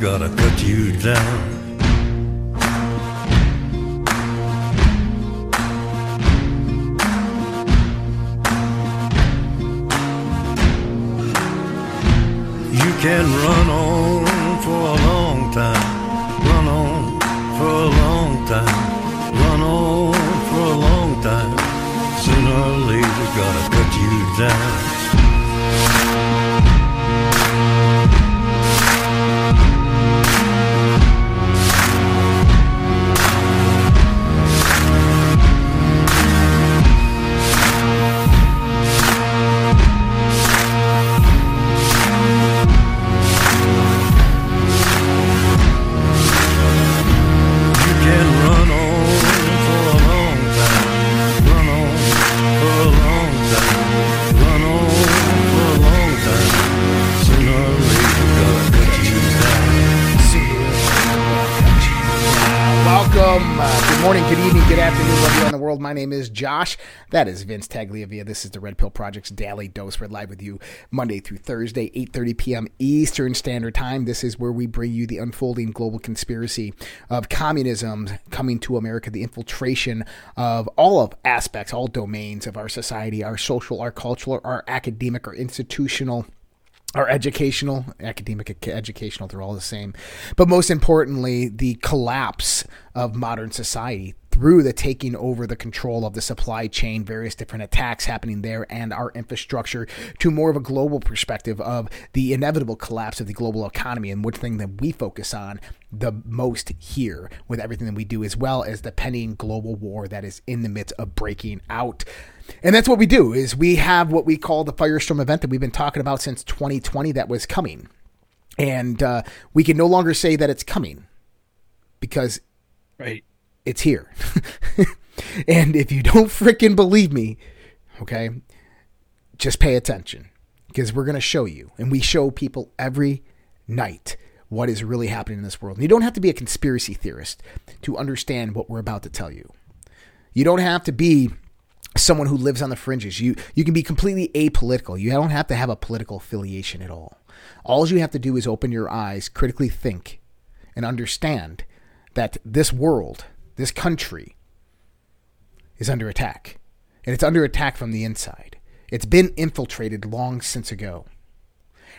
gotta cut you down. You can run on for a long time, run on for a long time, run on for a long time. Sooner or later, gotta cut you down. My name is Josh. That is Vince Tagliavia. This is the Red Pill Project's Daily Dose. We're live with you Monday through Thursday, 8.30 p.m. Eastern Standard Time. This is where we bring you the unfolding global conspiracy of communism coming to America, the infiltration of all of aspects, all domains of our society, our social, our cultural, our academic, our institutional our educational, academic, educational, they're all the same. But most importantly, the collapse of modern society through the taking over the control of the supply chain, various different attacks happening there, and our infrastructure to more of a global perspective of the inevitable collapse of the global economy and one thing that we focus on the most here with everything that we do, as well as the pending global war that is in the midst of breaking out. And that's what we do is we have what we call the Firestorm event that we've been talking about since 2020 that was coming. And uh, we can no longer say that it's coming because Right. It's here. and if you don't freaking believe me, okay, just pay attention because we're going to show you. And we show people every night what is really happening in this world. And you don't have to be a conspiracy theorist to understand what we're about to tell you. You don't have to be someone who lives on the fringes. You you can be completely apolitical. You don't have to have a political affiliation at all. All you have to do is open your eyes, critically think, and understand that this world, this country, is under attack. And it's under attack from the inside. It's been infiltrated long since ago.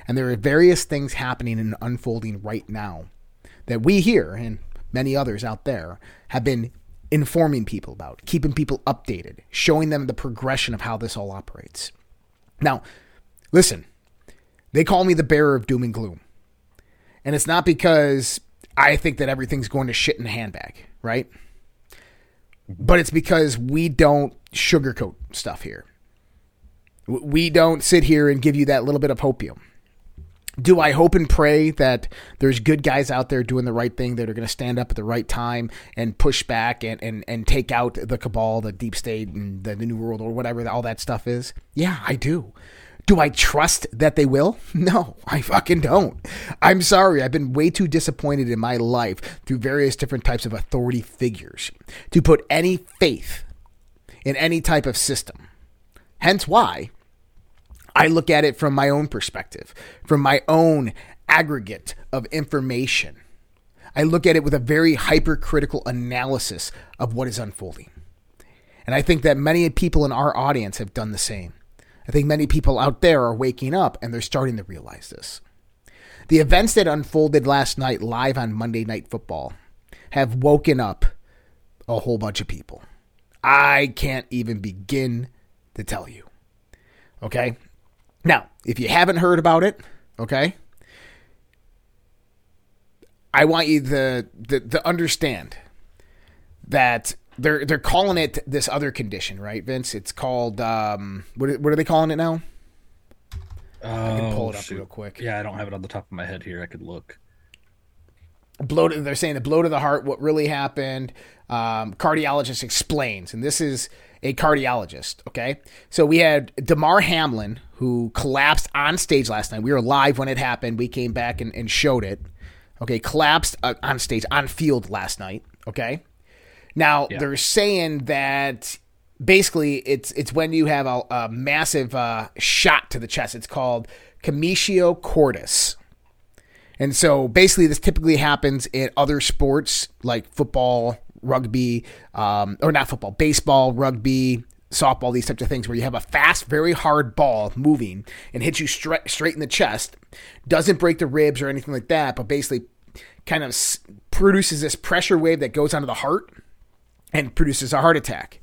And there are various things happening and unfolding right now that we here and many others out there have been informing people about, keeping people updated, showing them the progression of how this all operates. Now, listen, they call me the bearer of doom and gloom. And it's not because I think that everything's going to shit in a handbag, right? But it's because we don't sugarcoat stuff here. We don't sit here and give you that little bit of hopium. Do I hope and pray that there's good guys out there doing the right thing that are going to stand up at the right time and push back and, and, and take out the cabal, the deep state, and the, the New World, or whatever all that stuff is? Yeah, I do. Do I trust that they will? No, I fucking don't. I'm sorry. I've been way too disappointed in my life through various different types of authority figures to put any faith in any type of system. Hence why I look at it from my own perspective, from my own aggregate of information. I look at it with a very hypercritical analysis of what is unfolding. And I think that many people in our audience have done the same. I think many people out there are waking up and they're starting to realize this. The events that unfolded last night live on Monday Night Football have woken up a whole bunch of people. I can't even begin to tell you. Okay? Now, if you haven't heard about it, okay, I want you to, to, to understand that they're they're calling it this other condition, right, Vince? It's called um, what are- what are they calling it now? I can pull it Oh, up shoot. real quick. Yeah, I don't have it on the top of my head here. I could look. blow to, they're saying the blow to the heart what really happened um, cardiologist explains and this is a cardiologist okay so we had damar hamlin who collapsed on stage last night we were live when it happened we came back and, and showed it okay collapsed uh, on stage on field last night okay now Yeah. they're saying that basically it's it's when you have a, a massive uh, shot to the chest it's called commotio cordis and so basically, this typically happens in other sports like football, rugby, um, or not football, baseball, rugby, softball, these types of things where you have a fast, very hard ball moving and hits you straight, straight in the chest. Doesn't break the ribs or anything like that, but basically kind of s- produces this pressure wave that goes onto the heart and produces a heart attack.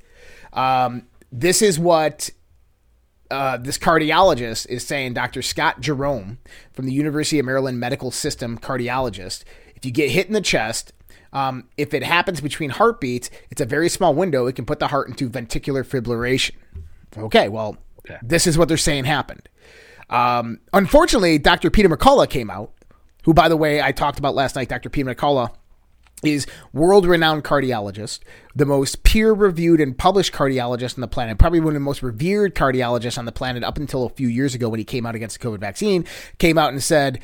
Um, this is what uh, this cardiologist is saying, Dr. Scott Jerome from the University of Maryland Medical System cardiologist, if you get hit in the chest, um, if it happens between heartbeats, it's a very small window. It can put the heart into ventricular fibrillation. Okay, well, Okay. this is what they're saying happened. Um, unfortunately, Dr. Peter McCullough came out, who, by the way, I talked about last night. Dr. Peter McCullough is world-renowned cardiologist, the most peer-reviewed and published cardiologist on the planet, probably one of the most revered cardiologists on the planet up until a few years ago when he came out against the COVID vaccine, came out and said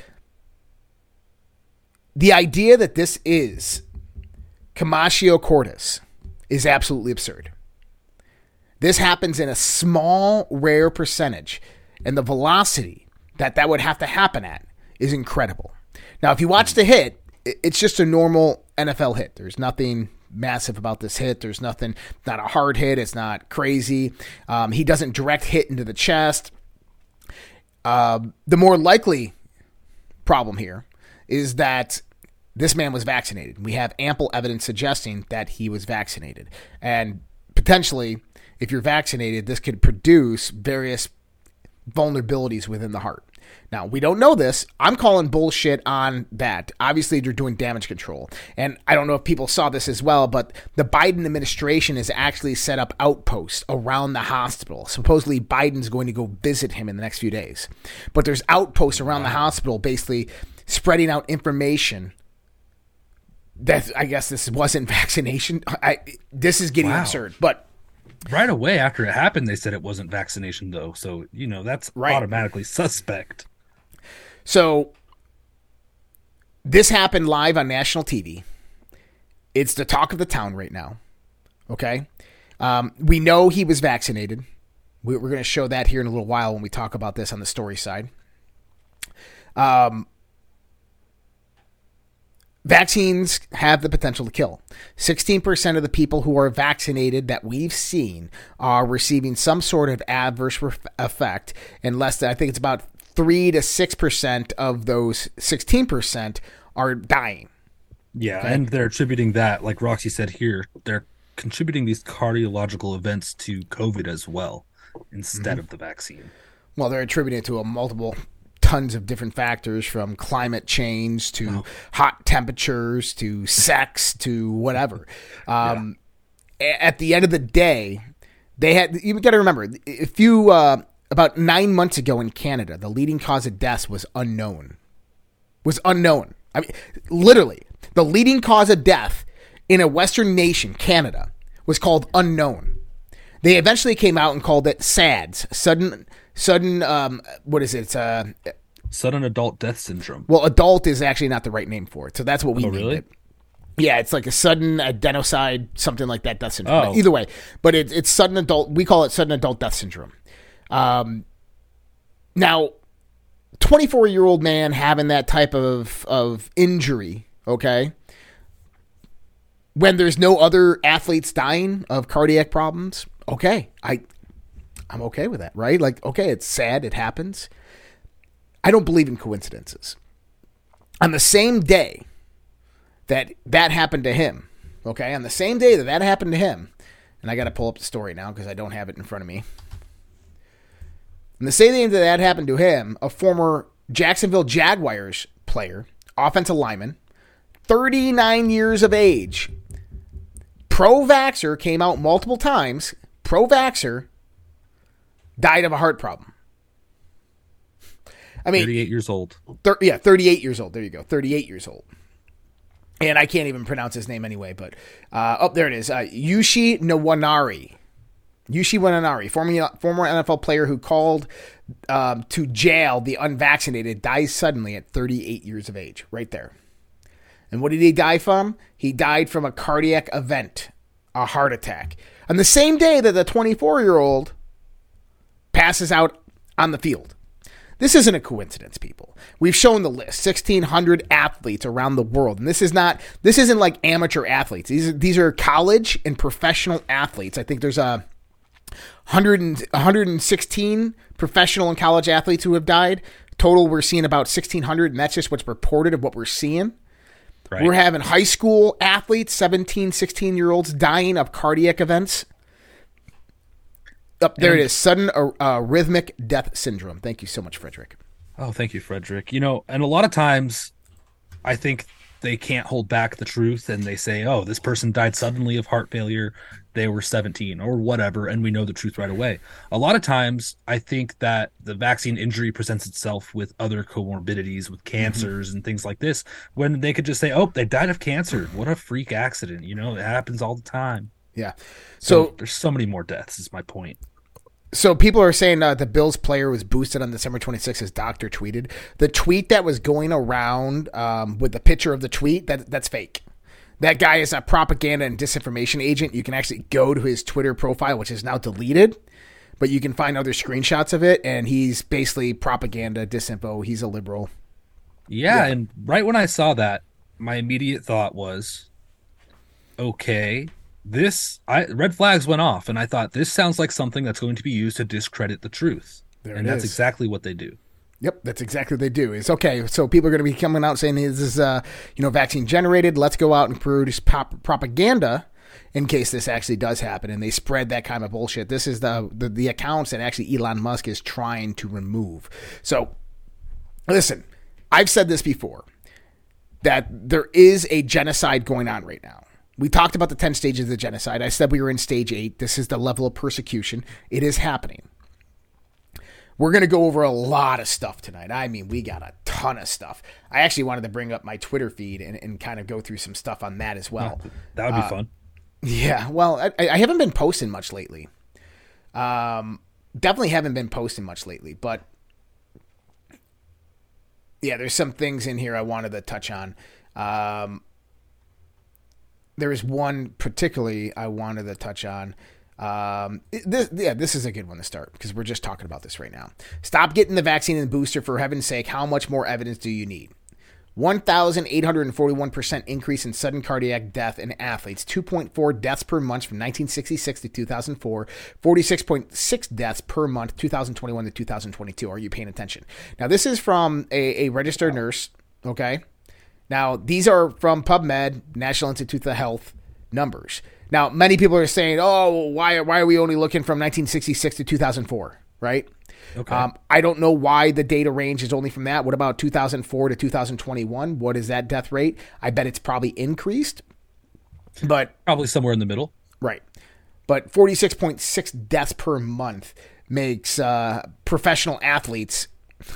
the idea that this is Commotio cordis is absolutely absurd. This happens in a small, rare percentage, and the velocity that that would have to happen at is incredible. Now, if you watch the hit, it's just a normal NFL hit. There's nothing massive about this hit. There's nothing, not a hard hit. It's not crazy. Um, he doesn't direct hit into the chest. Um, the more likely problem here is that this man was vaccinated. We have ample evidence suggesting that he was vaccinated. And potentially, if you're vaccinated, this could produce various vulnerabilities within the heart. Now, we don't know this. I'm calling bullshit on that. Obviously, you're doing damage control. And I don't know if people saw this as well, but the Biden administration has actually set up outposts around the hospital. Supposedly, Biden's going to go visit him in the next few days. But there's outposts around the hospital basically spreading out information that I guess this wasn't vaccination. I this is getting Wow. absurd. But Right away after it happened, they said it wasn't vaccination though. So you know that's Right. automatically suspect. So this happened live on national TV. It's the talk of the town right now. Okay. Um, we know he was vaccinated. We- We're going to show that here in a little while when we talk about this on the story side. Um, vaccines have the potential to kill. 16% of the people who are vaccinated that we've seen are receiving some sort of adverse effect, and less than, I think it's about 3 to 6% of those 16% are dying. Yeah, and they're attributing that, like Roxy said here, they're contributing these cardiological events to COVID as well instead mm-hmm. of the vaccine. Well, they're attributing it to a multiple tons of different factors from climate change to hot temperatures to sex to whatever. Um, a- At the end of the day, they had you got to remember a few uh, about nine months ago in Canada, the leading cause of death was unknown. Was unknown. I mean, literally, the leading cause of death in a Western nation, Canada, was called unknown. They eventually came out and called it SADS, sudden, sudden. Um, what is it? It's, uh, Sudden adult death syndrome. well, adult is actually not the right name for it, so that's what we Oh, named really? it. Yeah, it's like a sudden adenoside, something like that, death syndrome. Oh. Either way, but it, it's sudden adult. We call it sudden adult death syndrome. Um, now, twenty-four year old man having that type of of injury, okay, when there's no other athletes dying of cardiac problems, okay, I I'm okay with that, right? Like, okay, it's sad, it happens. I don't believe in coincidences. On the same day that that happened to him, okay, on the same day that that happened to him, and I got to pull up the story now because I don't have it in front of me. On the same day that that happened to him, a former Jacksonville Jaguars player, offensive lineman, 39 years of age, pro vaxxer, came out multiple times, pro vaxxer, died of a heart problem. I mean, 38 years old. thir- yeah, 38 years old. There you go. 38 years old. And I can't even pronounce his name anyway, but uh, oh, there it is. Uh, Uche Nwaneri. Uche Nwaneri, former former NFL player who called um, to jail the unvaccinated, dies suddenly at 38 years of age. Right there. And what did he die from? He died from a cardiac event, a heart attack. On the same day that the 24 year old passes out on the field. This isn't a coincidence, people. We've shown the list: 1,600 athletes around the world, and this is not. This isn't like amateur athletes. These are, these are college and professional athletes. I think there's a 100 and, 116 professional and college athletes who have died. Total, we're seeing about 1,600, and that's just what's reported of what we're seeing. Right. We're having high school athletes, 17, 16 year olds, dying of cardiac events. Up there it And- is, sudden uh, uh, rhythmic death syndrome. Thank you so much, Frederick. Oh, thank you, Frederick. You know, and a lot of times I think they can't hold back the truth and they say, oh, this person died suddenly of heart failure. They were 17 or whatever. And we know the truth right away. A lot of times I think that the vaccine injury presents itself with other comorbidities, with cancers and things like this, when they could just say, oh, they died of cancer. What a freak accident. You know, it happens all the time. Yeah. So, So, there's so many more deaths, is my point. So people are saying uh, the Bills player was boosted on December 26th, as Doctor tweeted. The tweet that was going around um, with the picture of the tweet that that's fake. That guy is a propaganda and disinformation agent. You can actually go to his Twitter profile, which is now deleted, but you can find other screenshots of it, and he's basically propaganda, disinfo. He's a liberal. Yeah, and right when I saw that, my immediate thought was, okay, this I red flags went off, and I thought this sounds like something that's going to be used to discredit the truth. There and that's is. exactly what they do. Yep, that's exactly what they do. It's okay. So people are going to be coming out saying this is, uh, you know, vaccine generated. Let's go out and produce pop- propaganda in case this actually does happen, and they spread that kind of bullshit. This is the, the the accounts that actually Elon Musk is trying to remove. So, listen, I've said this before that there is a genocide going on right now. We talked about the 10 stages of the genocide. I said we were in stage eight. This is the level of persecution. It is happening. We're going to go over a lot of stuff tonight. I mean, we got a ton of stuff. I actually wanted to bring up my Twitter feed and, and kind of go through some stuff on that as well. That would be fun. Yeah, well, I, I haven't been posting much lately. Um, definitely haven't been posting much lately, but yeah, there's some things in here I wanted to touch on. Um, there is one particularly I wanted to touch on. Um, this, yeah, this is a good one to start because we're just talking about this right now. Stop getting the vaccine and booster for heaven's sake. How much more evidence do you need? 1,841% increase in sudden cardiac death in athletes, 2.4 deaths per month from 1966 to 2004, 46.6 deaths per month 2021 to 2022. Are you paying attention? Now, this is from a, a registered nurse, okay? Now, these are from PubMed, National Institute of Health numbers. Now, many people are saying, "Oh, why why are we only looking from 1966 to 2004?" Right? Okay. Um, I don't know why the data range is only from that. What about 2004 to 2021? What is that death rate? I bet it's probably increased. But Probably somewhere in the middle. right, but 46.6 deaths per month makes uh, professional athletes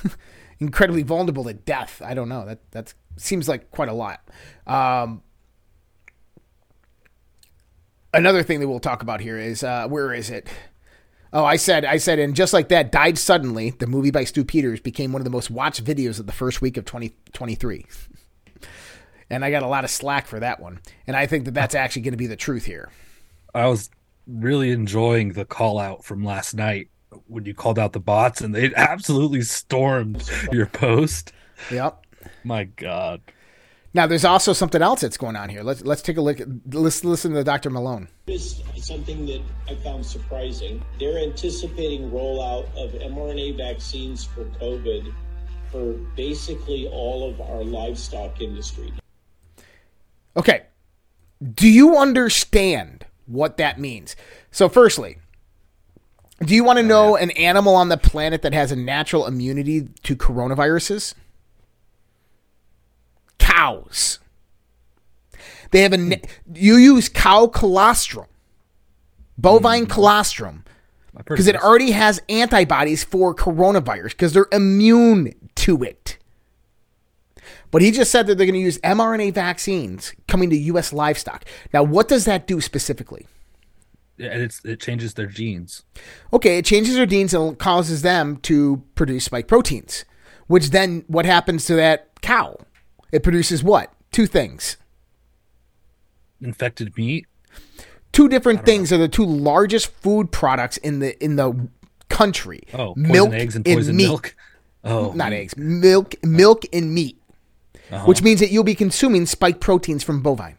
incredibly vulnerable to death. I don't know. That that seems like quite a lot. Um, another thing that we'll talk about here is uh, where is it? Oh, I said, I said, and just like that, died suddenly. The movie by Stu Peters became one of the most watched videos of the first week of 2023. and I got a lot of slack for that one. And I think that that's actually going to be the truth here. I was really enjoying the call out from last night when you called out the bots and they absolutely stormed your post. Yep. My God. Now, there's also something else that's going on here. Let's let's take a look. Let's listen to Dr. Malone. is something that I found surprising. They're anticipating rollout of mRNA vaccines for COVID for basically all of our livestock industry. Okay. Do you understand what that means? So, firstly, do you want to oh, know an animal on the planet that has a natural immunity to coronaviruses? Cows. They have a. You use cow colostrum, bovine mm. colostrum, because it already has antibodies for coronavirus because they're immune to it. But he just said that they're going to use mRNA vaccines coming to U.S. livestock. Now, what does that do specifically? and it's it changes their genes. Okay, it changes their genes and causes them to produce spike proteins, which then what happens to that cow? It produces what? Two things. Infected meat. Two different things are the two largest food products in the in the country. Oh, poison eggs and poison meat. milk. Oh, Not eggs, milk, milk and meat, uh-huh. which means that you'll be consuming spike proteins from bovine.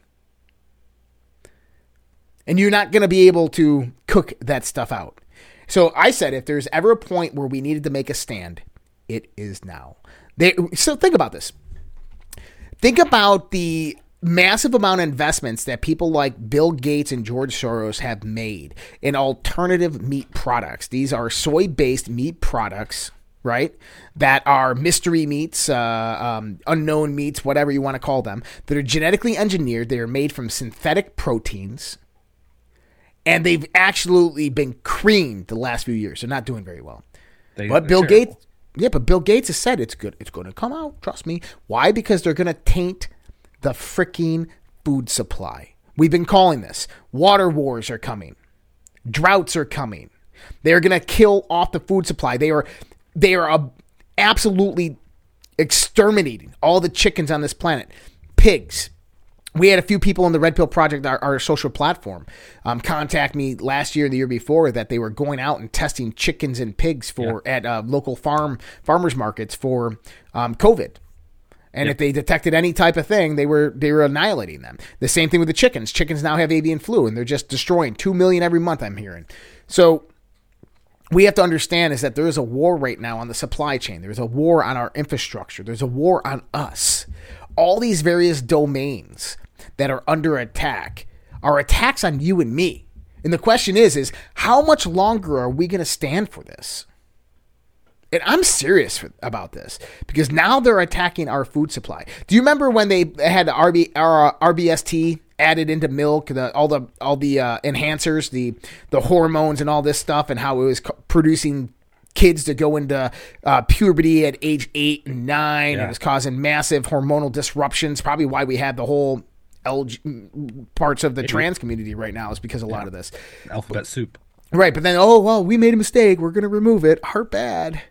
And you're not going to be able to cook that stuff out. So I said if there's ever a point where we needed to make a stand, it is now. They, so think about this. Think about the massive amount of investments that people like Bill Gates and George Soros have made in alternative meat products. These are soy based meat products, right? That are mystery meats, uh, um, unknown meats, whatever you want to call them, that are genetically engineered. They are made from synthetic proteins. And they've absolutely been creamed the last few years. They're not doing very well. They- But Bill terrible. Gates, yeah, but Bill Gates has said it's good. It's going to come out. Trust me. Why? Because they're going to taint the freaking food supply. We've been calling this. Water wars are coming. Droughts are coming. They're going to kill off the food supply. They are, they are absolutely exterminating all the chickens on this planet. Pigs, we had a few people in the Red Pill Project, our, our social platform, um, contact me last year, and the year before, that they were going out and testing chickens and pigs for at uh, local farm farmers markets for um, COVID. And if they detected any type of thing, they were they were annihilating them. The same thing with the chickens. Chickens now have avian flu, and they're just destroying two million every month. I'm hearing. So we have to understand is that there is a war right now on the supply chain. There's a war on our infrastructure. There's a war on us. All these various domains that are under attack are attacks on you and me. And the question is is how much longer are we going to stand for this? And I'm serious for, about this because now they're attacking our food supply. Do you remember when they had the RB, uh, RBST added into milk, the, all the all the uh, enhancers, the the hormones, and all this stuff, and how it was co- producing kids to go into uh, puberty at age eight and nine, and Yeah. it was causing massive hormonal disruptions. Probably why we have the whole LG, parts of the trans community right now is because of a lot of this. alphabet soup. Right, but then oh well, we made a mistake. We're going to remove it. Heart bad.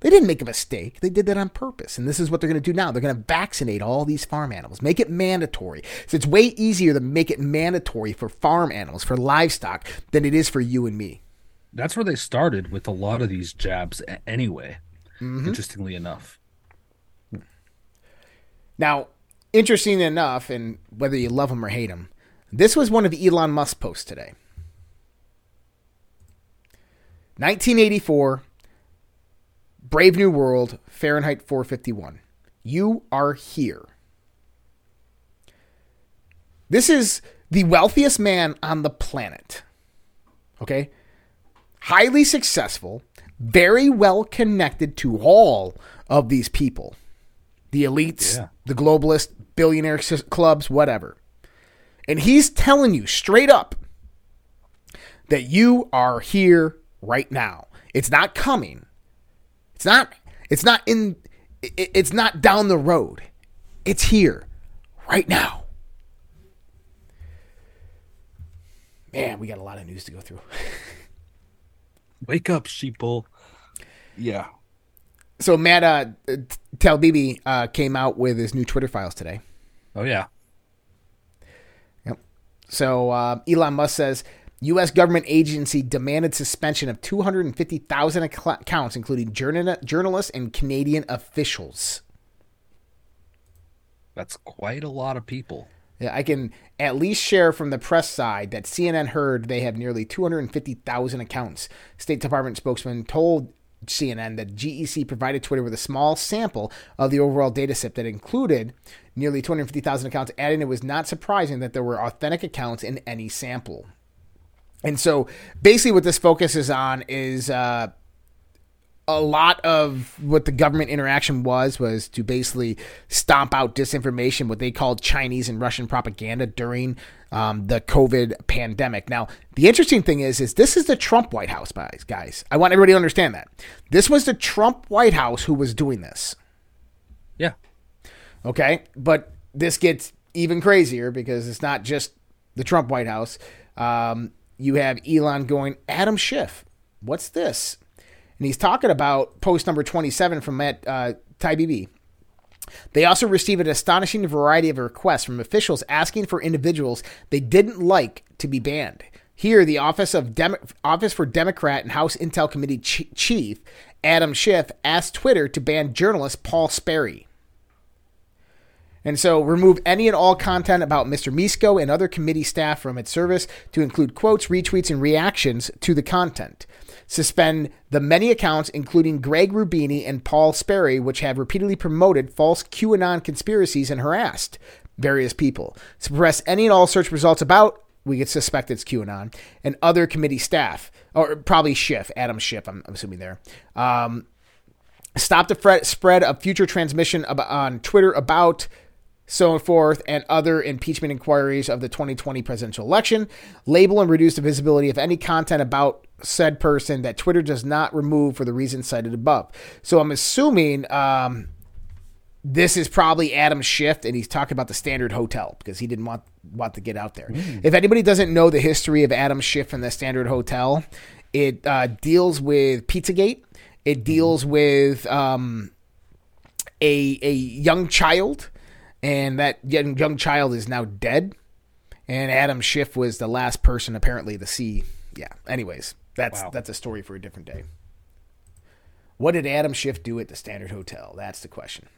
They didn't make a mistake. They did that on purpose. And this is what they're going to do now. They're going to vaccinate all these farm animals, make it mandatory. So it's way easier to make it mandatory for farm animals, for livestock, than it is for you and me. That's where they started with a lot of these jabs anyway. Mm-hmm. Interestingly enough. Now, interesting enough, and whether you love him or hate him, this was one of Elon Musk's posts today. 1984, Brave New World, Fahrenheit 451. You are here. This is the wealthiest man on the planet. Okay? Highly successful, very well connected to all of these people the elites, Yeah. the globalist, billionaire clubs, whatever. And he's telling you straight up that you are here right now. It's not coming. It's not it's not in i- i- it's not down the road. It's here right now. Man, we got a lot of news to go through. Wake up, sheeple. Yeah. So Matt uh, Taibbi uh, came out with his new Twitter files today. Oh yeah. Yep. So uh, Elon Musk says U.S. government agency demanded suspension of 250,000 accounts, including journal- journalists and Canadian officials. That's quite a lot of people. I can at least share from the press side that CNN heard they have nearly 250,000 accounts. State Department spokesman told CNN that GEC provided Twitter with a small sample of the overall data set that included nearly 250,000 accounts, adding it was not surprising that there were authentic accounts in any sample. And so basically, what this focuses on is uh, a lot of what the government interaction was was to basically stomp out disinformation, what they called Chinese and Russian propaganda during um, the COVID pandemic. Now, the interesting thing is, is this is the Trump White House, guys. Guys, I want everybody to understand that this was the Trump White House who was doing this. Yeah. Okay, but this gets even crazier because it's not just the Trump White House. Um, you have Elon going, Adam Schiff, what's this? And he's talking about post number 27 from Matt uh, Taibbi. They also received an astonishing variety of requests from officials asking for individuals they didn't like to be banned. Here, the Office of Demo- Office for Democrat and House Intel Committee Ch- Chief Adam Schiff asked Twitter to ban journalist Paul Sperry. And so remove any and all content about Mr. Misko and other committee staff from its service to include quotes, retweets, and reactions to the content. Suspend the many accounts, including Greg Rubini and Paul Sperry, which have repeatedly promoted false QAnon conspiracies and harassed various people. Suppress any and all search results about, we could suspect it's QAnon, and other committee staff, or probably Schiff, Adam Schiff, I'm, I'm assuming there. Um, stop the spread of future transmission on Twitter about so forth, and other impeachment inquiries of the 2020 presidential election. Label and reduce the visibility of any content about said person that Twitter does not remove for the reasons cited above. So I'm assuming um, this is probably Adam Schiff, and he's talking about the Standard Hotel because he didn't want want to get out there. If anybody doesn't know the history of Adam Schiff and the Standard Hotel, it uh, deals with Pizzagate. It deals with um, a a young child, and that young, young child is now dead. And Adam Schiff was the last person apparently to see. Yeah. Anyways, that's Wow. that's a story for a different day. What did Adam Schiff do at the Standard Hotel? That's the question.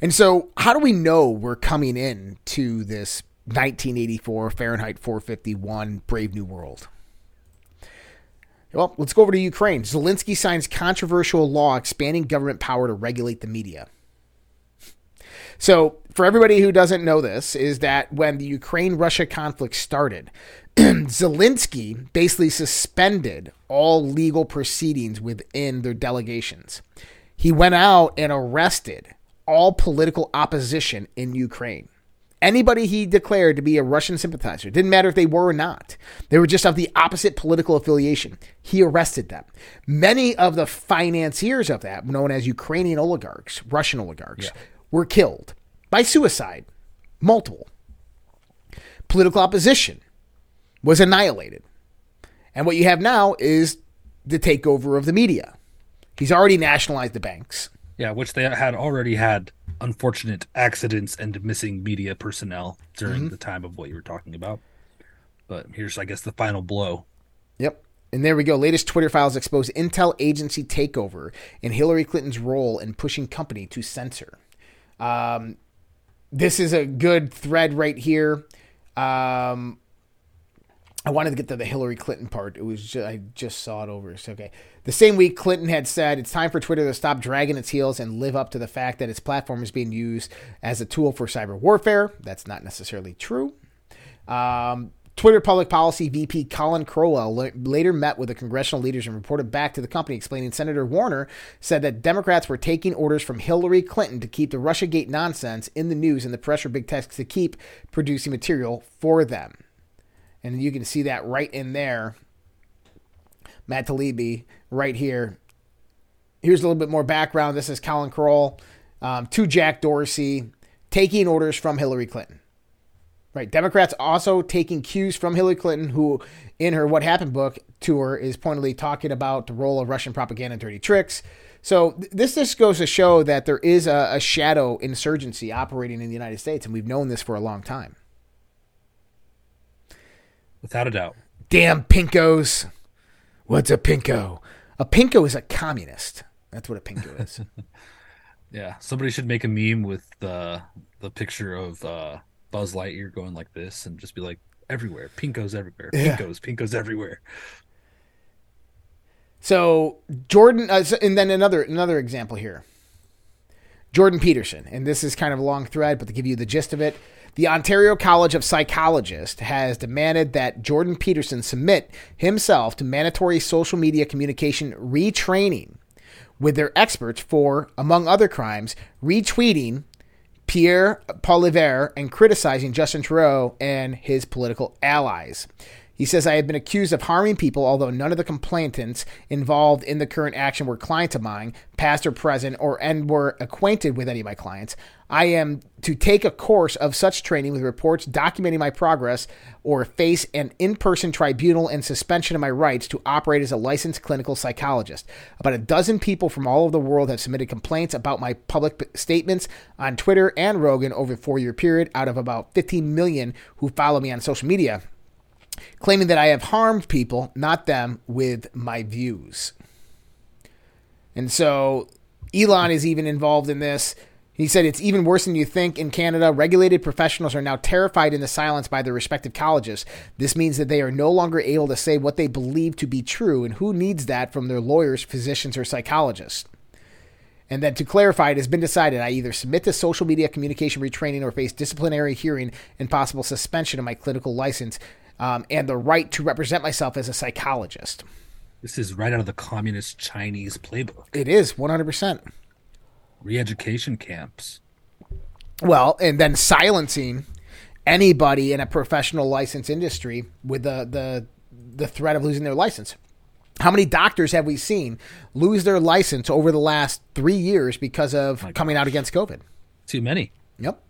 And so, how do we know we're coming in to this 1984 Fahrenheit 451 Brave New World? Well, let's go over to Ukraine. Zelensky signs controversial law expanding government power to regulate the media. So, for everybody who doesn't know this, is that when the Ukraine Russia conflict started, Zelensky basically suspended all legal proceedings within their delegations. He went out and arrested all political opposition in Ukraine. Anybody he declared to be a Russian sympathizer, didn't matter if they were or not, they were just of the opposite political affiliation. He arrested them. Many of the financiers of that, known as Ukrainian oligarchs, Russian oligarchs, were killed by suicide. Multiple. Political opposition was annihilated. And what you have now is the takeover of the media. He's already nationalized the banks. Yeah, which they had already had unfortunate accidents and missing media personnel during mm-hmm. the time of what you were talking about. But here's, I guess, the final blow. Yep. And there we go. Latest Twitter files expose Intel agency takeover and Hillary Clinton's role in pushing company to censor. Um, this is a good thread right here. Um, I wanted to get to the Hillary Clinton part. It was just, I just saw it over. Okay. The same week, Clinton had said it's time for Twitter to stop dragging its heels and live up to the fact that its platform is being used as a tool for cyber warfare. That's not necessarily true. Um, Twitter public policy VP Colin Crowell la- later met with the congressional leaders and reported back to the company, explaining Senator Warner said that Democrats were taking orders from Hillary Clinton to keep the Russiagate nonsense in the news and the pressure big tech to keep producing material for them. And you can see that right in there. Matt Taibbi right here. Here's a little bit more background. This is Colin Crowell um, to Jack Dorsey taking orders from Hillary Clinton. Right. Democrats also taking cues from Hillary Clinton, who, in her What Happened book tour, is pointedly talking about the role of Russian propaganda and dirty tricks. So th- this just goes to show that there is a, a shadow insurgency operating in the United States, and we've known this for a long time. Without a doubt. Damn pinkos. What's a pinko? A pinko is a communist. That's what a pinko is. Yeah, somebody should make a meme with the the picture of uh, Buzz Lightyear going like this, and just be like, everywhere, pinkos everywhere, Yeah. pinkos, pinkos everywhere. So Jordan, uh, so- and then another another example here. Jordan Peterson, and this is kind of a long thread, but to give you the gist of it, the Ontario College of Psychologists has demanded that Jordan Peterson submit himself to mandatory social media communication retraining with their experts for, among other crimes, retweeting Pierre Poilievre and criticizing Justin Trudeau and his political allies. He says, I have been accused of harming people, although none of the complainants involved in the current action were clients of mine, past or present, or and were acquainted with any of my clients. I am to take a course of such training with reports documenting my progress or face an in person tribunal and suspension of my rights to operate as a licensed clinical psychologist. About a dozen people from all over the world have submitted complaints about my public statements on Twitter and Rogan over a four year period out of about 15 million who follow me on social media claiming that I have harmed people, not them, with my views. And so Elon is even involved in this. He said it's even worse than you think in Canada. Regulated professionals are now terrified in the silence by their respective colleges. This means that they are no longer able to say what they believe to be true, and who needs that from their lawyers, physicians, or psychologists? And then to clarify, it has been decided I either submit to social media communication retraining or face disciplinary hearing and possible suspension of my clinical license um, and the right to represent myself as a psychologist. This is right out of the communist Chinese playbook. It is 100%. Re education camps. Well, and then silencing anybody in a professional license industry with the, the, the threat of losing their license. How many doctors have we seen lose their license over the last three years because of My coming out against COVID? Too many. Yep.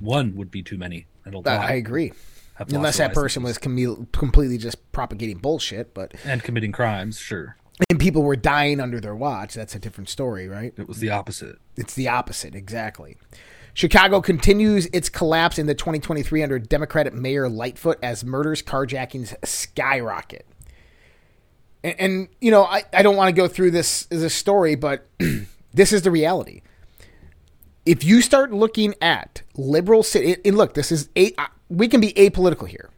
One would be too many. Lot I agree. have Unless that person was com- completely just propagating bullshit, but and committing crimes, sure. and people were dying under their watch. That's a different story, right? It was the opposite. It's the opposite, exactly. Chicago continues its collapse in the 2023 under Democratic Mayor Lightfoot as murders, carjackings skyrocket. And, and you know, I, I don't want to go through this as a story, but this is the reality. If you start looking at liberal city, and look, this is a uh, we can be apolitical here.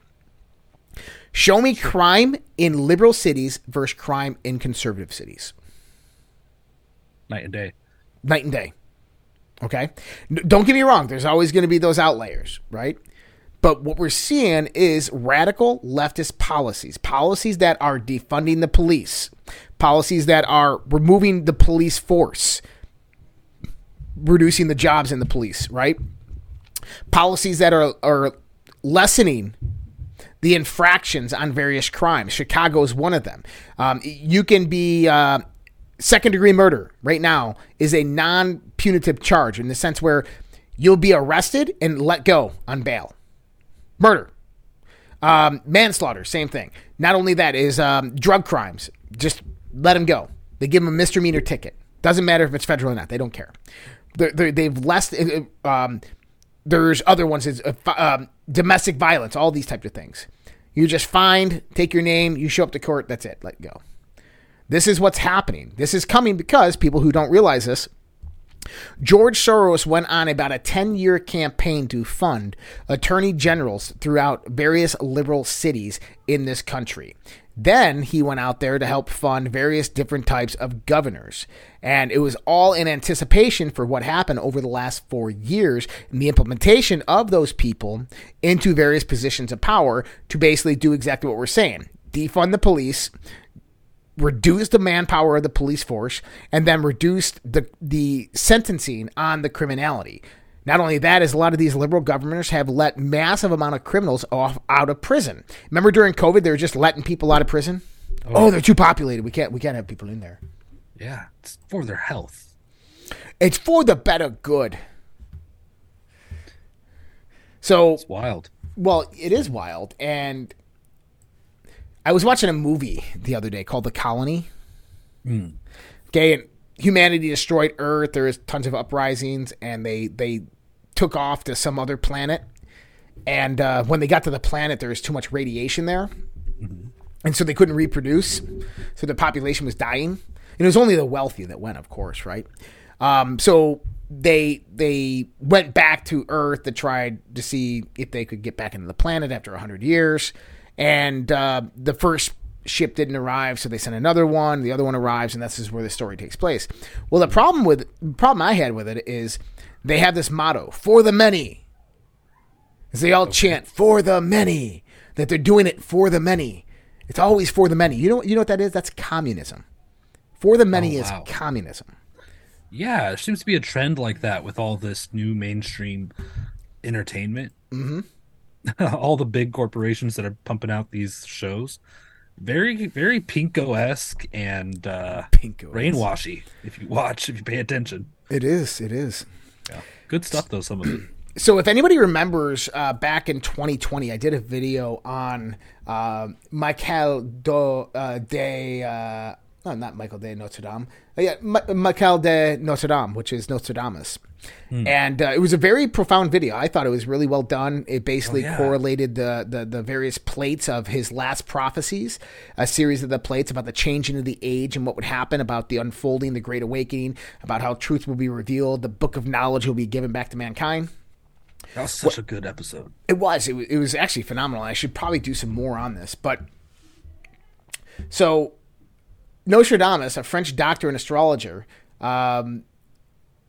Show me crime in liberal cities versus crime in conservative cities. Night and day. night and day. Okay? Don't get me wrong, there's always going to be those outliers, right? But what we're seeing is radical leftist policies, policies that are defunding the police, policies that are removing the police force, reducing the jobs in the police, right? Policies that are, are lessening the infractions on various crimes. Chicago is one of them. Um, you can be uh, second degree murder right now is a non punitive charge in the sense where you'll be arrested and let go on bail. Murder. Um, manslaughter, same thing. Not only that is um, drug crimes. Just let them go. They give them a misdemeanor ticket. Doesn't matter if it's federal or not. They don't care. They're, they've less. Um, there's other ones. It's, uh, um, domestic violence. All these types of things. You just find, take your name, you show up to court. That's it. Let go. This is what's happening. This is coming because people who don't realize this George Soros went on about a 10 year campaign to fund attorney generals throughout various liberal cities in this country. Then he went out there to help fund various different types of governors. And it was all in anticipation for what happened over the last four years and the implementation of those people into various positions of power to basically do exactly what we're saying defund the police, reduce the manpower of the police force and then reduced the the sentencing on the criminality. Not only that, is a lot of these liberal governors have let massive amount of criminals off out of prison. Remember during COVID, they were just letting people out of prison. Oh. oh, they're too populated. We can't we can't have people in there. Yeah, it's for their health. It's for the better good. So It's wild. Well, it is wild. And I was watching a movie the other day called The Colony. Hmm. Okay, and humanity destroyed Earth. There was tons of uprisings, and they they took off to some other planet. And uh, when they got to the planet, there was too much radiation there, and so they couldn't reproduce. So the population was dying. And it was only the wealthy that went, of course, right? Um, so they they went back to Earth to try to see if they could get back into the planet after hundred years, and uh, the first ship didn't arrive, so they sent another one. The other one arrives, and this is where the story takes place. Well, the problem with the problem I had with it is they have this motto for the many. As they all chant for the many, that they're doing it for the many. It's always for the many. You know you know what that is? That's communism. For the many Oh, is wow. communism. Yeah, there seems to be a trend like that with all this new mainstream entertainment. Mm-hmm. all the big corporations that are pumping out these shows, very very pinko esque and uh, Pinko. rainwashy. If you watch, if you pay attention, It is. It is. Yeah, good stuff though. Some of it. So, if anybody remembers, uh, back in 2020, I did a video on uh, Michael do, uh, de. No, not Michael de Notre Dame. Uh, yeah, Mi- Michael de Notre Dame, which is Notre Nostradamus. And uh, it was a very profound video. I thought it was really well done. It basically yeah. correlated the, the the various plates of his last prophecies, a series of the plates about the changing of the age and what would happen, about the unfolding, the Great Awakening, about how truth will be revealed, the book of knowledge will be given back to mankind. That was such a good episode. It was. It was. It was actually phenomenal. I should probably do some more on this. But so, Nostradamus, a French doctor and astrologer, um,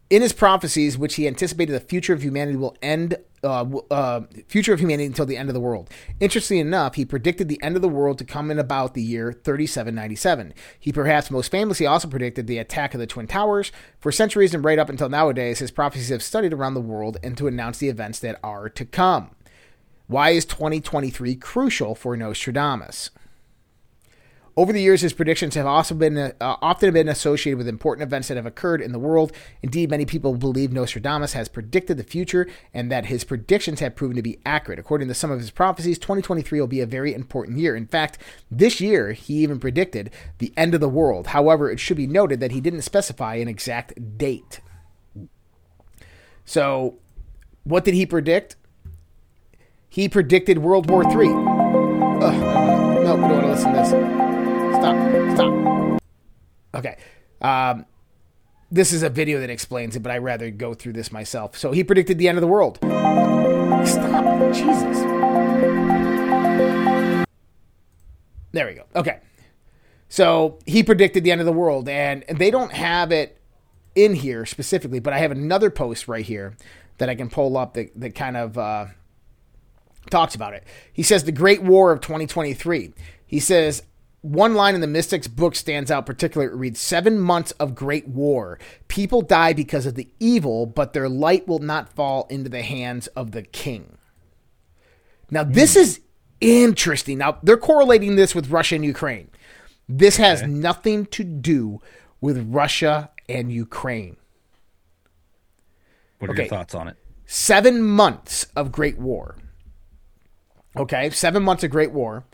in his prophecies, which he anticipated the future of humanity will end, uh, uh, future of humanity until the end of the world. Interestingly enough, he predicted the end of the world to come in about the year 3797. He perhaps most famously also predicted the attack of the Twin Towers. For centuries and right up until nowadays, his prophecies have studied around the world and to announce the events that are to come. Why is 2023 crucial for Nostradamus? Over the years, his predictions have also been uh, often been associated with important events that have occurred in the world. Indeed, many people believe Nostradamus has predicted the future and that his predictions have proven to be accurate. According to some of his prophecies, 2023 will be a very important year. In fact, this year he even predicted the end of the world. However, it should be noted that he didn't specify an exact date. So, what did he predict? He predicted World War III. Ugh, no, we don't want to listen to this. Stop. Stop. Okay. Um, this is a video that explains it, but I'd rather go through this myself. So he predicted the end of the world. Stop. Jesus. There we go. Okay. So he predicted the end of the world, and they don't have it in here specifically, but I have another post right here that I can pull up that, that kind of uh, talks about it. He says, The Great War of 2023. He says, one line in the Mystics book stands out particularly. It reads Seven months of great war. People die because of the evil, but their light will not fall into the hands of the king. Now, hmm. this is interesting. Now, they're correlating this with Russia and Ukraine. This has nothing to do with Russia and Ukraine. What are Okay. your thoughts on it? Seven months of great war. Okay, seven months of great war.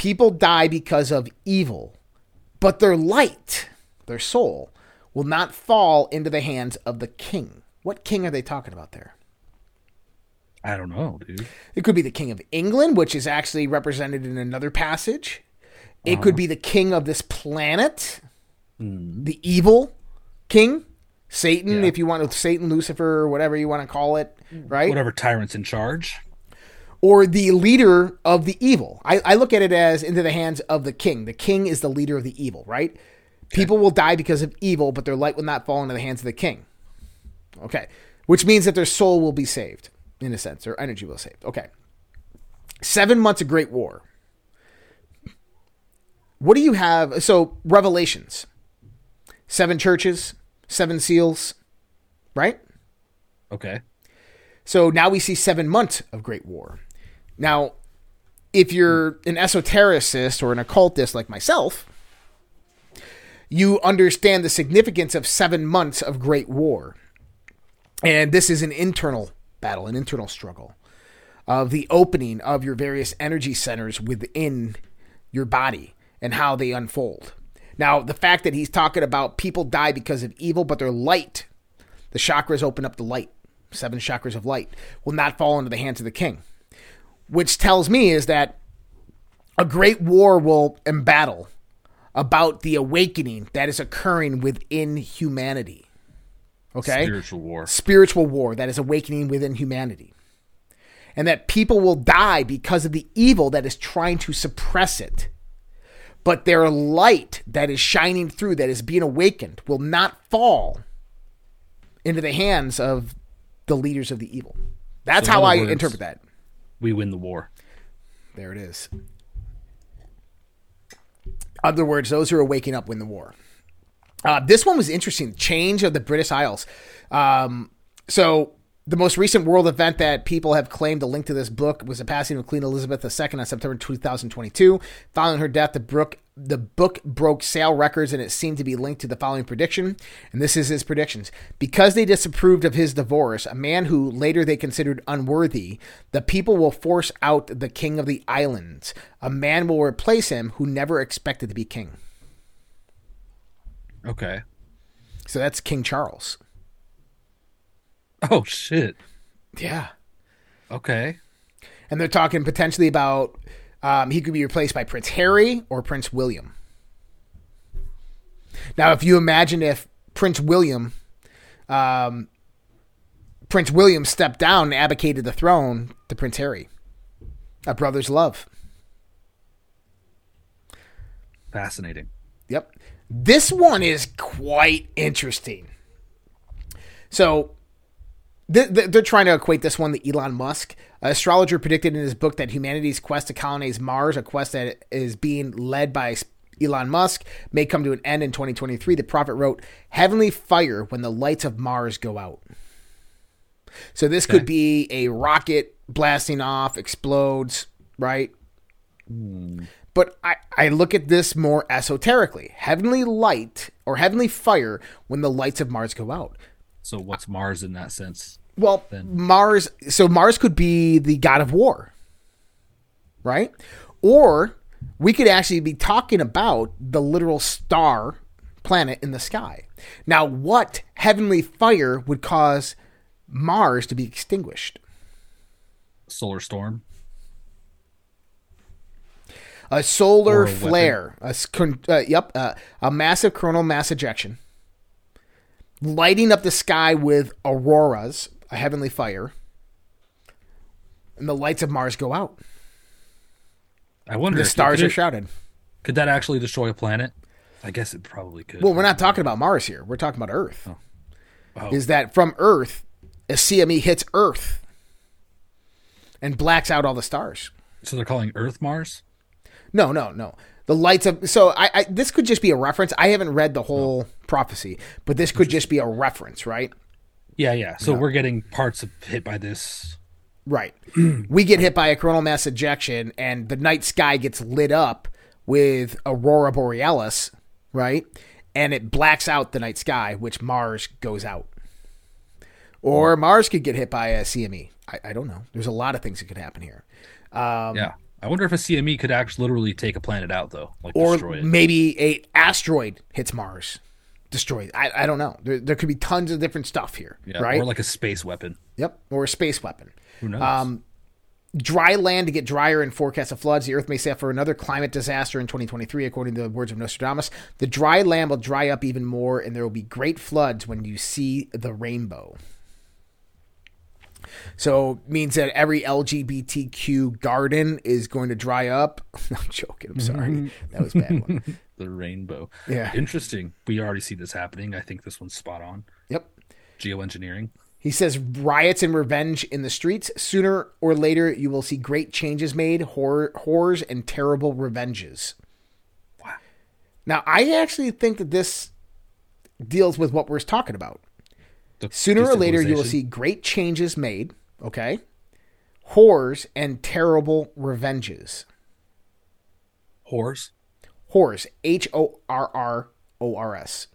People die because of evil, but their light, their soul, will not fall into the hands of the king. What king are they talking about there? I don't know, dude. It could be the king of England, which is actually represented in another passage. It could be the king of this planet, hmm. the evil king, Satan, Yeah. if you want to, Satan, Lucifer, or whatever you want to call it, right? Whatever tyrant's in charge. Or the leader of the evil. I, I look at it as into the hands of the king. The king is the leader of the evil, right? People will die because of evil, but their light will not fall into the hands of the king. Okay. Which means that their soul will be saved, in a sense, or energy will be saved. Okay. Seven months of great war. What do you have? So, Revelations. Seven churches, seven seals, right? Okay. So now we see seven months of great war. Now, if you're an esotericist or an occultist like myself, you understand the significance of seven months of great war. And this is an internal battle, an internal struggle of the opening of your various energy centers within your body and how they unfold. Now, the fact that he's talking about people die because of evil, but their light, the chakras open up the light, seven chakras of light, will not fall into the hands of the king. Which tells me is that a great war will embattle about the awakening that is occurring within humanity. Okay? Spiritual war. spiritual war that is awakening within humanity. And that people will die because of the evil that is trying to suppress it. But their light that is shining through, that is being awakened, will not fall into the hands of the leaders of the evil. That's So how I words- interpret that. We win the war. There it is. Other words, those who are waking up win the war. Uh, this one was interesting. Change of the British Isles. Um, so The most recent world event that people have claimed a link to this book was the passing of Queen Elizabeth II on September 2022. Following her death, the book, the book broke sale records and it seemed to be linked to the following prediction. And this is his predictions. Because they disapproved of his divorce, a man who later they considered unworthy, the people will force out the king of the islands. A man will replace him who never expected to be king. Okay. So that's King Charles. Oh shit. Yeah. Okay. and they're talking potentially about um, he could be replaced by Prince Harry or Prince William. Now, if you imagine if Prince William, um, Prince William stepped down and abdicated the throne to Prince Harry, a brother's love. Fascinating. Yep. This one is quite interesting. So they're trying to equate this one to Elon Musk. An astrologer predicted in his book that humanity's quest to colonize Mars, a quest that is being led by Elon Musk, may come to an end in 2023. The prophet wrote, Heavenly fire when the lights of Mars go out. So this could be a rocket blasting off, explodes, right? But I, I look at this more esoterically. Heavenly light or heavenly fire when the lights of Mars go out. So what's Mars in that sense? Well, Mars, so Mars could be the god of war, right? Or we could actually be talking about the literal star planet in the sky. Now, what heavenly fire would cause Mars to be extinguished? Solar storm. A solar a flare. A, uh, yep, uh, a massive coronal mass ejection, lighting up the sky with auroras, a heavenly fire, and the lights of Mars go out. I wonder The stars are shrouded. Could that actually destroy a planet? I guess it probably could. Well, we're not talking about Mars here. We're talking about Earth. Oh. oh. Is that from Earth, a CME hits Earth and blacks out all the stars? so they're calling Earth Mars. No, no, no. The lights of so I, I this could just be a reference. I haven't read the whole prophecy, but this could just be a reference, right? Yeah, yeah. So we're getting parts of hit by this. Right. we get hit by a coronal mass ejection, and the night sky gets lit up with aurora borealis, right? And it blacks out the night sky, which Mars goes out. Or Mars could get hit by a CME. I, I don't know. There's a lot of things that could happen here. Um, yeah. I wonder if a CME could actually literally take a planet out though, like or destroy it. maybe a asteroid hits Mars, destroys. it. I, I don't know. There, there could be tons of different stuff here, yeah, right? Or like a space weapon. Yep, or a space weapon. Who knows? Um, dry land to get drier and forecast of floods. The Earth may suffer another climate disaster in 2023, according to the words of Nostradamus. The dry land will dry up even more, and there will be great floods when you see the rainbow. So means that every LGBTQ garden is going to dry up. I'm joking. I'm sorry. Mm-hmm. That was a bad one. the rainbow. Yeah. Interesting. We already see this happening. I think this one's spot on. Yep. Geoengineering. He says riots and revenge in the streets. Sooner or later, you will see great changes made, horror, horrors, and terrible revenges. Wow. Now, I actually think that this deals with what we're talking about. The Sooner or later, you will see great changes made, okay? Horrors and terrible revenges. horrors. Horrors. H O R R O R S.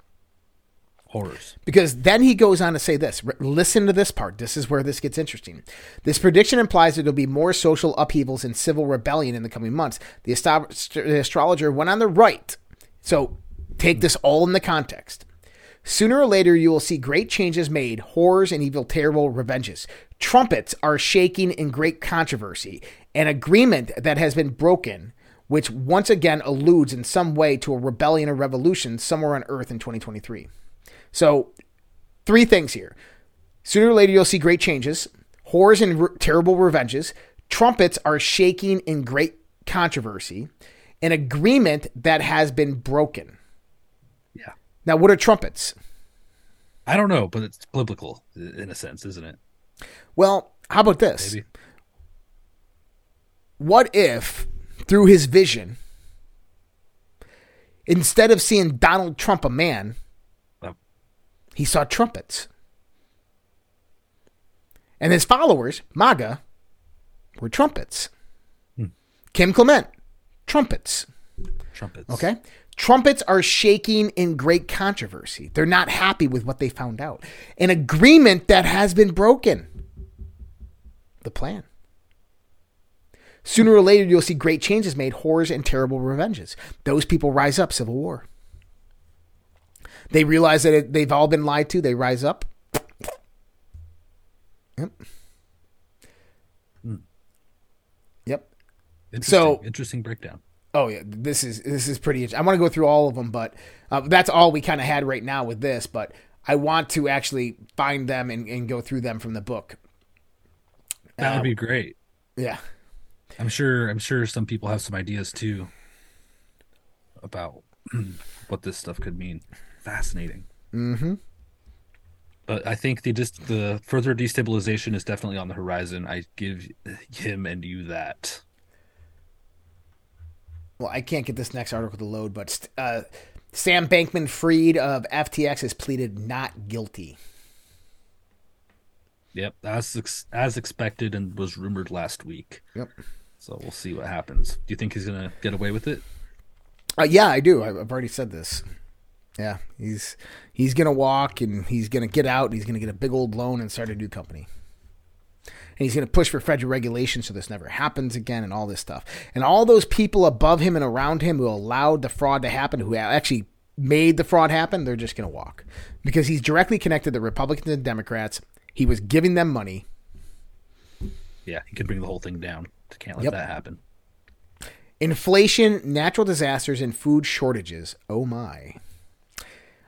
Horrors. Because then he goes on to say this. R- Listen to this part. This is where this gets interesting. This prediction implies that there'll be more social upheavals and civil rebellion in the coming months. The, astro- the astrologer went on the right. So take this all in the context. Sooner or later, you will see great changes made, horrors and evil, terrible revenges. Trumpets are shaking in great controversy. An agreement that has been broken, which once again alludes in some way to a rebellion or revolution somewhere on Earth in 2023. So, three things here. Sooner or later, you'll see great changes, horrors and re- terrible revenges. Trumpets are shaking in great controversy. An agreement that has been broken. Now, what are trumpets? I don't know, but it's biblical in a sense, isn't it? Well, how about this? Maybe. What if, through his vision, instead of seeing Donald Trump a man, Oh. he saw trumpets? And his followers, MAGA, were trumpets. Hmm. Kim Clement, trumpets. Trumpets. Okay. Trumpets are shaking in great controversy. They're not happy with what they found out. An agreement that has been broken. The plan. Sooner or later, you'll see great changes made, horrors and terrible revenges. Those people rise up, civil war. They realize that it, they've all been lied to. They rise up. Yep. Yep. Interesting, So- interesting breakdown. Oh yeah, this is this is pretty. I want to go through all of them, but uh, that's all we kind of had right now with this. But I want to actually find them and, and go through them from the book. That would be great. Yeah, I'm sure. I'm sure some people have some ideas too about what this stuff could mean. Fascinating. Mm-hmm. But I think the just the further destabilization is definitely on the horizon. I give him and you that. Well, I can't get this next article to load, but uh, Sam Bankman Fried of FTX has pleaded not guilty. Yep, as ex- as expected and was rumored last week. Yep. So we'll see what happens. Do you think he's gonna get away with it? Uh, yeah, I do. I've already said this. Yeah, he's he's gonna walk and he's gonna get out. And he's gonna get a big old loan and start a new company. And he's gonna push for federal regulation so this never happens again and all this stuff. And all those people above him and around him who allowed the fraud to happen, who actually made the fraud happen, they're just gonna walk because he's directly connected to Republicans and Democrats. He was giving them money. Yeah, he could bring the whole thing down. Can't let Yep. that happen. Inflation, natural disasters, and food shortages. Oh my.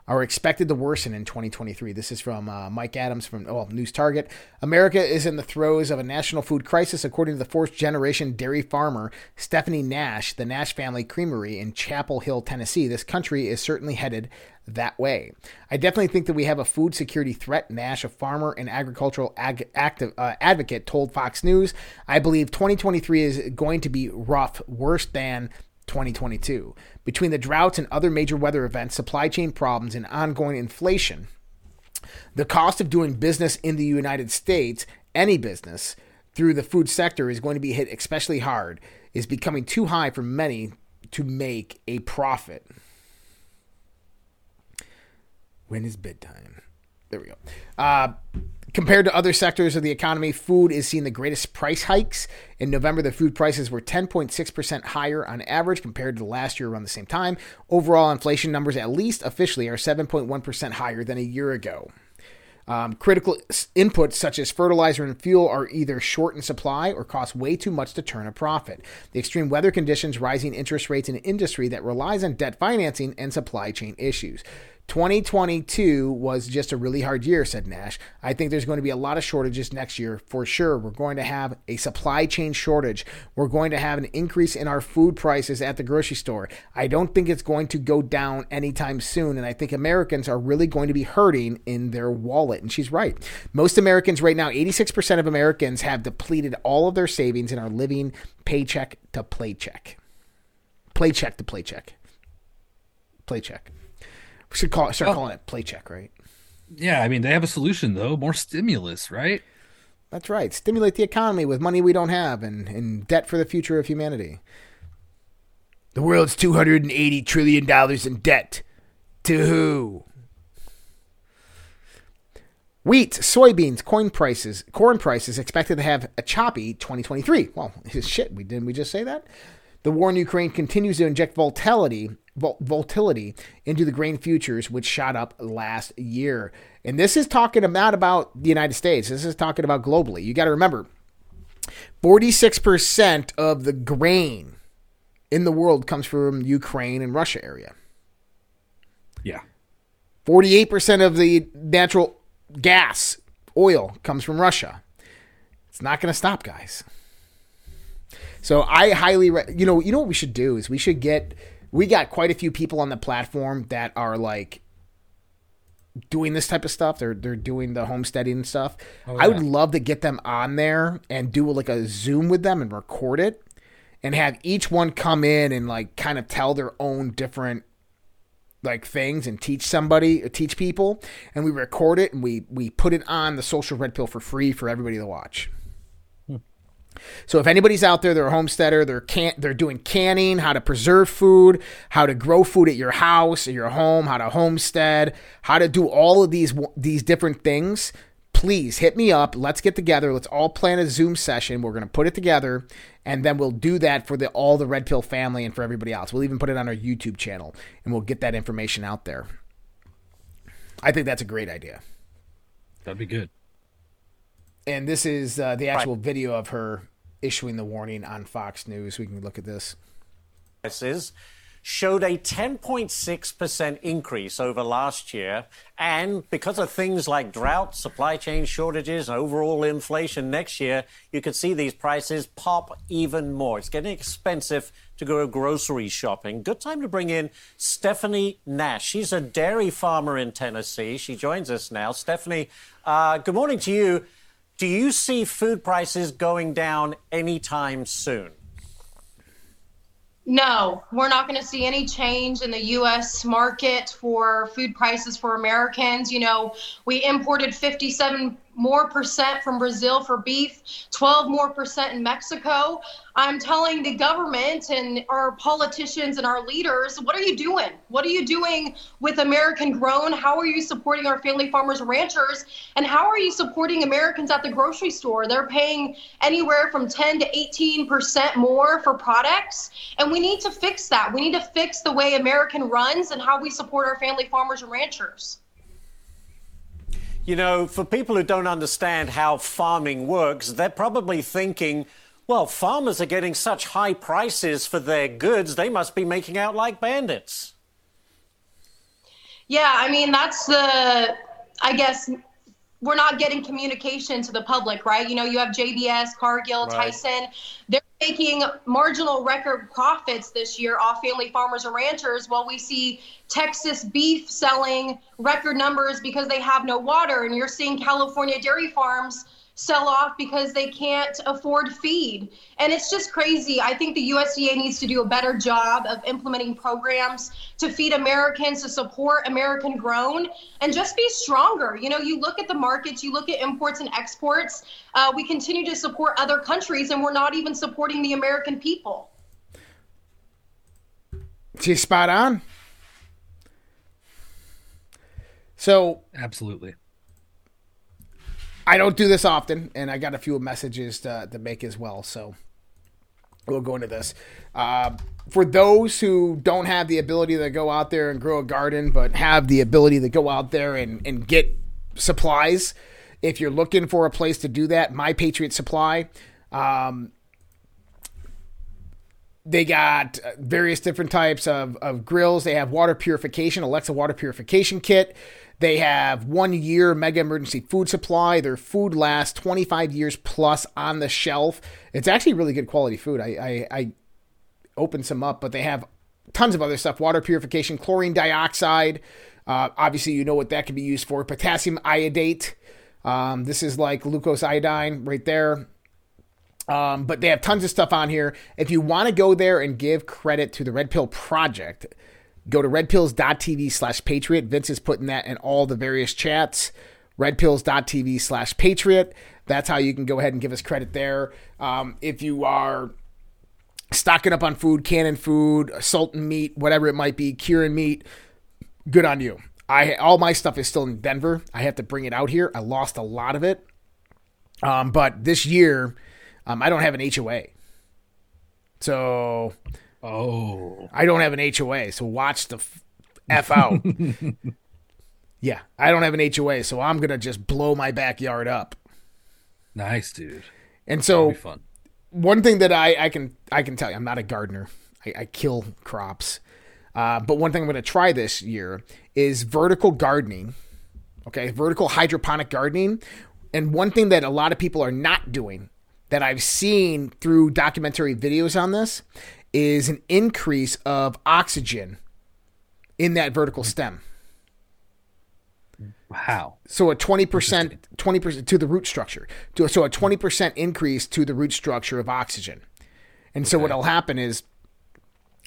Are expected to worsen in 2023. This is from uh, Mike Adams from oh, News Target. America is in the throes of a national food crisis, according to the fourth generation dairy farmer Stephanie Nash, the Nash Family Creamery in Chapel Hill, Tennessee. This country is certainly headed that way. I definitely think that we have a food security threat. Nash, a farmer and agricultural ag- active, uh, advocate, told Fox News. I believe 2023 is going to be rough, worse than 2022. Between the droughts and other major weather events, supply chain problems, and ongoing inflation, the cost of doing business in the United States, any business, through the food sector is going to be hit especially hard, is becoming too high for many to make a profit. When is bedtime? There we go. Uh, compared to other sectors of the economy, food is seeing the greatest price hikes. In November, the food prices were 10.6% higher on average compared to last year around the same time. Overall, inflation numbers, at least officially, are 7.1% higher than a year ago. Um, critical inputs such as fertilizer and fuel are either short in supply or cost way too much to turn a profit. The extreme weather conditions, rising interest rates, and an industry that relies on debt financing and supply chain issues. 2022 was just a really hard year, said Nash. I think there's going to be a lot of shortages next year for sure. We're going to have a supply chain shortage. We're going to have an increase in our food prices at the grocery store. I don't think it's going to go down anytime soon. And I think Americans are really going to be hurting in their wallet. And she's right. Most Americans right now, 86% of Americans have depleted all of their savings and are living paycheck to paycheck. Playcheck to playcheck. Playcheck. We should call it, start Oh. calling it play check, right? Yeah, I mean they have a solution though. More stimulus, right? That's right. Stimulate the economy with money we don't have and, and debt for the future of humanity. The world's $280 trillion in debt. To who? Wheat, soybeans, corn prices, corn prices expected to have a choppy 2023. Well, shit, we didn't we just say that? The war in Ukraine continues to inject volatility, vol- volatility into the grain futures, which shot up last year. And this is talking about about the United States. This is talking about globally. You got to remember, 46% of the grain in the world comes from Ukraine and Russia area. Yeah. 48% of the natural gas, oil, comes from Russia. It's not going to stop, guys. So I highly, re- you know, you know what we should do is we should get. We got quite a few people on the platform that are like doing this type of stuff. They're they're doing the homesteading stuff. Oh, I would love to get them on there and do like a Zoom with them and record it, and have each one come in and like kind of tell their own different like things and teach somebody, uh, teach people, and we record it and we we put it on the social red pill for free for everybody to watch. So if anybody's out there, they're a homesteader, they're can they're doing canning, how to preserve food, how to grow food at your house, or your home, how to homestead, how to do all of these these different things. Please hit me up. Let's get together. Let's all plan a Zoom session. We're going to put it together, and then we'll do that for the all the Red Pill family and for everybody else. We'll even put it on our YouTube channel, and we'll get that information out there. I think that's a great idea. That'd be good and this is uh, the actual right. video of her issuing the warning on Fox News. We can look at this. Prices showed a 10.6% increase over last year. And because of things like drought, supply chain shortages, and overall inflation next year, you could see these prices pop even more. It's getting expensive to go grocery shopping. Good time to bring in Stephanie Nash. She's a dairy farmer in Tennessee. She joins us now. Stephanie, uh, good morning to you. Do you see food prices going down anytime soon? No, we're not going to see any change in the U.S. market for food prices for Americans. You know, we imported 57 more percent from Brazil for beef, 12 more percent in Mexico. I'm telling the government and our politicians and our leaders, what are you doing? What are you doing with American grown? How are you supporting our family farmers and ranchers? And how are you supporting Americans at the grocery store? They're paying anywhere from 10 to 18 percent more for products. And we need to fix that. We need to fix the way American runs and how we support our family farmers and ranchers. You know, for people who don't understand how farming works, they're probably thinking, well, farmers are getting such high prices for their goods, they must be making out like bandits. Yeah, I mean, that's the, I guess, we're not getting communication to the public, right? You know, you have JBS, Cargill, right. Tyson. They're making marginal record profits this year off family farmers and ranchers while we see Texas beef selling record numbers because they have no water. And you're seeing California dairy farms sell off because they can't afford feed. And it's just crazy. I think the USDA needs to do a better job of implementing programs to feed Americans, to support American grown, and just be stronger. You know, you look at the markets, you look at imports and exports. Uh, we continue to support other countries, and we're not even supporting the American people. She's spot on. So, absolutely. I don't do this often, and I got a few messages to, to make as well. So we'll go into this. Uh, for those who don't have the ability to go out there and grow a garden, but have the ability to go out there and, and get supplies, if you're looking for a place to do that, My Patriot Supply. Um, they got various different types of, of grills. They have water purification, Alexa water purification kit. They have one year mega emergency food supply. Their food lasts 25 years plus on the shelf. It's actually really good quality food. I, I, I opened some up, but they have tons of other stuff water purification, chlorine dioxide. Uh, obviously, you know what that can be used for. Potassium iodate. Um, this is like Lugol's iodine right there. Um, but they have tons of stuff on here. If you want to go there and give credit to the Red Pill Project, Go to redpills.tv slash patriot. Vince is putting that in all the various chats. Redpills.tv slash patriot. That's how you can go ahead and give us credit there. Um, if you are stocking up on food, canning food, salting meat, whatever it might be, curing meat, good on you. I all my stuff is still in Denver. I have to bring it out here. I lost a lot of it, um, but this year um, I don't have an HOA, so Oh. I don't have an HOA, so watch the F out. yeah, I don't have an HOA, so I'm going to just blow my backyard up. Nice, dude. And so one thing that I, I can I can tell you, I'm not a gardener. I, I kill crops. Uh, but one thing I'm going to try this year is vertical gardening. Okay, vertical hydroponic gardening. And one thing that a lot of people are not doing that I've seen through documentary videos on this is an increase of oxygen in that vertical stem. How? So a 20%, 20% to the root structure. So a 20% increase to the root structure of oxygen. And so okay. what'll happen is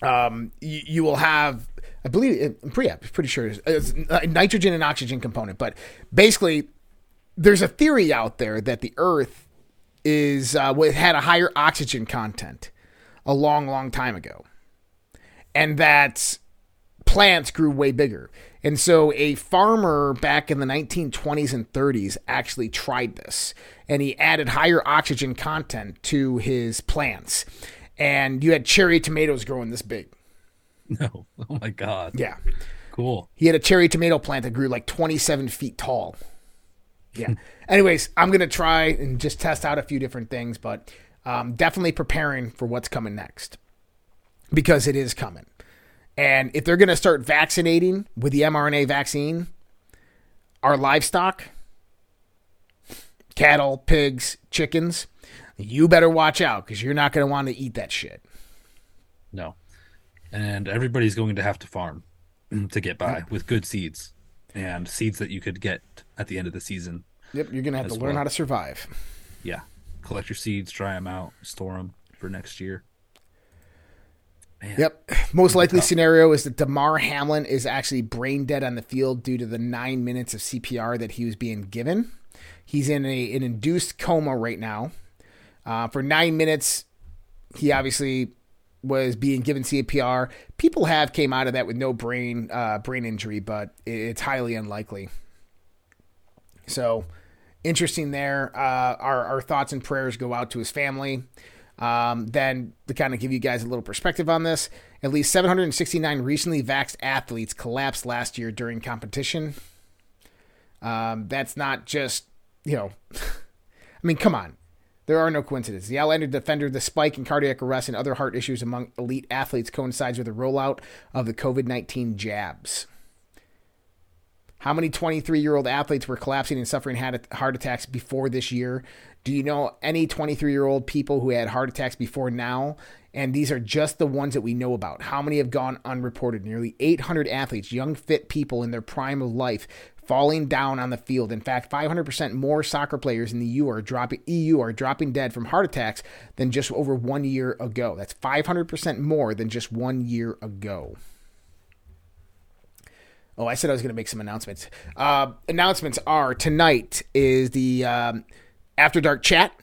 um, you, you will have, I believe, I'm pretty, pretty sure it's, it's a nitrogen and oxygen component, but basically, there's a theory out there that the Earth is uh, had a higher oxygen content a long, long time ago, and that plants grew way bigger. And so a farmer back in the 1920s and 30s actually tried this and he added higher oxygen content to his plants. And you had cherry tomatoes growing this big. No. Oh my god. Yeah. Cool. He had a cherry tomato plant that grew like 27 feet tall. Yeah. Anyways, I'm going to try and just test out a few different things, but um, definitely preparing for what's coming next because it is coming. And if they're going to start vaccinating with the mRNA vaccine, our livestock, cattle, pigs, chickens, you better watch out because you're not going to want to eat that shit. No. And everybody's going to have to farm to get by with good seeds and seeds that you could get at the end of the season. Yep, you're going to have to learn well. how to survive. Yeah. Collect your seeds, try them out, store them for next year. Man. Yep. Most likely scenario is that Damar Hamlin is actually brain dead on the field due to the nine minutes of CPR that he was being given. He's in a, an induced coma right now. Uh, for nine minutes, he obviously was being given CPR. People have came out of that with no brain uh, brain injury, but it, it's highly unlikely. So interesting there. Uh, our, our thoughts and prayers go out to his family. Um, then to kind of give you guys a little perspective on this, at least 769 recently vaxxed athletes collapsed last year during competition. Um, that's not just, you know, I mean, come on. There are no coincidences. The Outlander defender, the spike in cardiac arrest and other heart issues among elite athletes coincides with the rollout of the COVID 19 jabs. How many 23 year old athletes were collapsing and suffering heart attacks before this year? Do you know any 23 year old people who had heart attacks before now? And these are just the ones that we know about. How many have gone unreported? Nearly 800 athletes, young, fit people in their prime of life, falling down on the field. In fact, 500% more soccer players in the EU are dropping EU are dropping dead from heart attacks than just over one year ago. That's 500% more than just one year ago. Oh, I said I was going to make some announcements. Uh, announcements are tonight is the um, After Dark chat.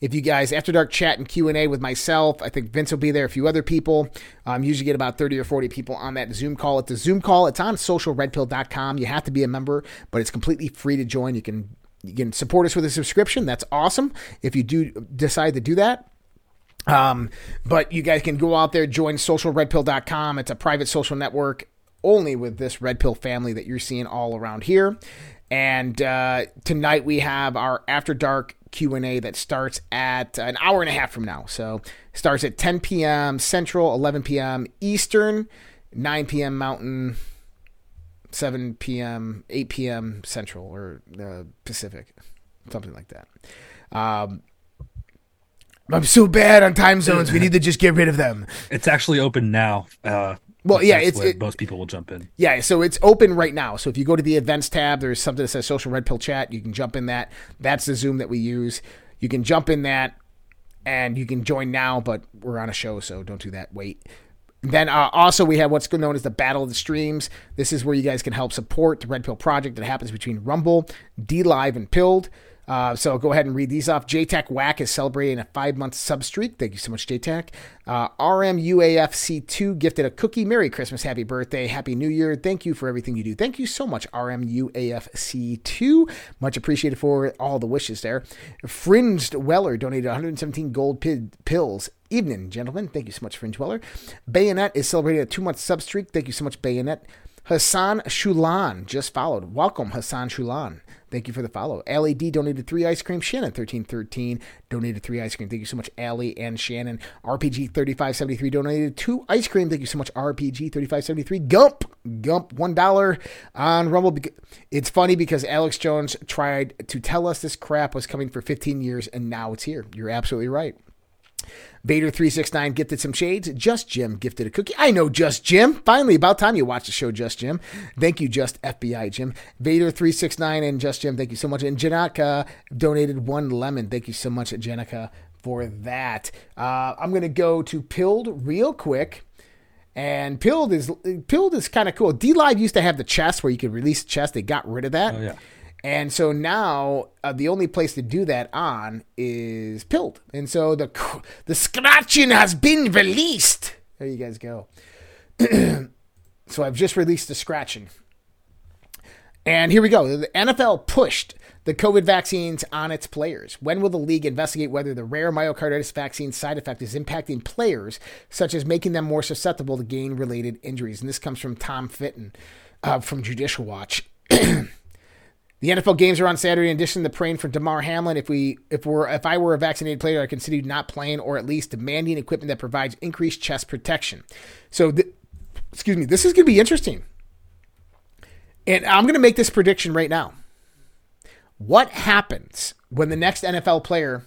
If you guys After Dark chat and Q and A with myself, I think Vince will be there. A few other people. Um, usually get about thirty or forty people on that Zoom call. It's a Zoom call. It's on socialredpill.com. You have to be a member, but it's completely free to join. You can you can support us with a subscription. That's awesome. If you do decide to do that, um, but you guys can go out there, join socialredpill.com. It's a private social network only with this Red Pill family that you're seeing all around here. And uh, tonight we have our After Dark Q&A that starts at an hour and a half from now. So starts at 10 p.m. Central, 11 p.m. Eastern, 9 p.m. Mountain, 7 p.m., 8 p.m. Central or uh, Pacific, something like that. Um, I'm so bad on time zones. We need to just get rid of them. It's actually open now. Uh, Well, yeah, it's it, most people will jump in. yeah. So it's open right now. So if you go to the events tab, there's something that says Social Red Pill Chat. You can jump in that. That's the Zoom that we use. You can jump in that, and you can join now. But we're on a show, so don't do that. Wait. Then uh, also we have what's known as the Battle of the Streams. This is where you guys can help support the Red Pill project that happens between Rumble, D Live, and Pilled. Uh, so go ahead and read these off. JTAC Whack is celebrating a five month sub streak. Thank you so much, JTAC. Uh, RMUAFC2 gifted a cookie. Merry Christmas, happy birthday, happy new year. Thank you for everything you do. Thank you so much, RMUAFC2. Much appreciated for all the wishes there. Fringed Weller donated 117 gold pi- pills. Evening, gentlemen. Thank you so much, Fringe Weller. Bayonet is celebrating a two month sub streak. Thank you so much, Bayonet. Hassan Shulan just followed. Welcome, Hassan Shulan. Thank you for the follow. Allie D donated three ice cream. Shannon thirteen thirteen donated three ice cream. Thank you so much, Allie and Shannon. RPG thirty five seventy three donated two ice cream. Thank you so much, RPG thirty five seventy three. Gump Gump one dollar on Rumble. It's funny because Alex Jones tried to tell us this crap was coming for fifteen years, and now it's here. You're absolutely right. Vader369 gifted some shades. Just Jim gifted a cookie. I know Just Jim. Finally, about time you watched the show, Just Jim. Thank you, Just FBI Jim. Vader369 and Just Jim, thank you so much. And Janaka donated one lemon. Thank you so much, Janaka, for that. Uh, I'm going to go to Pilled real quick. And Pilled is Pilled is kind of cool. D Live used to have the chest where you could release chest. They got rid of that. Oh, yeah. And so now uh, the only place to do that on is Pilled. And so the the scratching has been released. There you guys go. so I've just released the scratching. And here we go. The NFL pushed the COVID vaccines on its players. When will the league investigate whether the rare myocarditis vaccine side effect is impacting players, such as making them more susceptible to gain related injuries? And this comes from Tom Fitton uh, from Judicial Watch. The NFL games are on Saturday. In addition to the praying for Damar Hamlin, if we if we're if I were a vaccinated player, I consider not playing or at least demanding equipment that provides increased chest protection. So, th- excuse me, this is going to be interesting, and I'm going to make this prediction right now. What happens when the next NFL player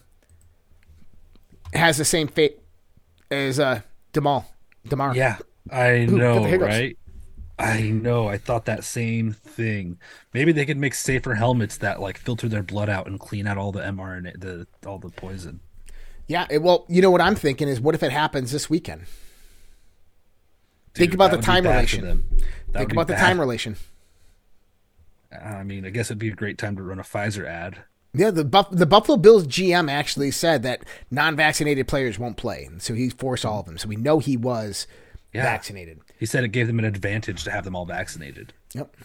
has the same fate as uh, Damar? Damar. Yeah, I know, right? I know. I thought that same thing. Maybe they could make safer helmets that like filter their blood out and clean out all the mRNA, the all the poison. Yeah. it- well, you know what I'm thinking is, what if it happens this weekend? Think about the time relation. them. That would Think about the bad. time relation. I mean, I guess it'd be a great time to run a Pfizer ad. Yeah, the Buff- the Buffalo Bills GM actually said that non-vaccinated players won't play, and so he forced all of them. So we know he was Yeah. vaccinated. He said it gave them an advantage to have them all vaccinated. Yep.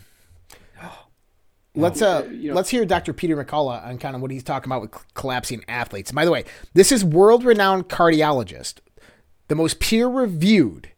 Let's uh, you know- let's hear Dr. Peter McCullough on kind of what he's talking about with collapsing athletes. By the way, this is world-renowned cardiologist, the most peer-reviewed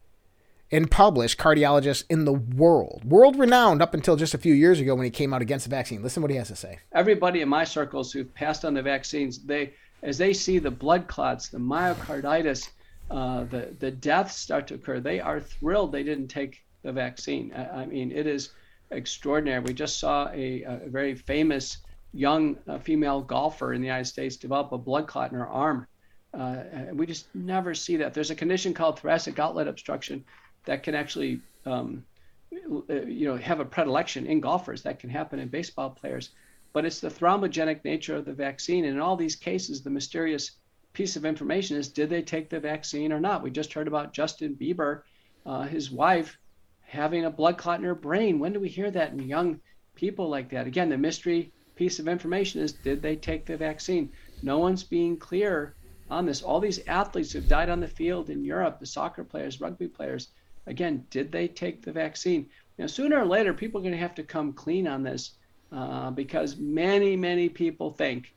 and published cardiologist in the world, world-renowned up until just a few years ago when he came out against the vaccine. Listen to what he has to say. everybody in my circles who've passed on the vaccines, they as they see the blood clots, the myocarditis, uh, the the deaths start to occur, they are thrilled they didn't take the vaccine. I, I mean, it is extraordinary. We just saw a, a very famous young uh, female golfer in the United States develop a blood clot in her arm. Uh, we just never see that. There's a condition called thoracic outlet obstruction that can actually um, uh, you know have a predilection in golfers that can happen in baseball players but it's the thrombogenic nature of the vaccine and in all these cases the mysterious piece of information is did they take the vaccine or not? We just heard about justin bieber uh, his wife having a blood clot in her brain. When do we hear that in young people like that? Again the mystery piece of information is did they take the vaccine? No one's being clear on this. All these athletes who've died on the field in europe the soccer players rugby players again, did they take the vaccine? Now, sooner or later, people are going to have to come clean on this uh, because many, many people think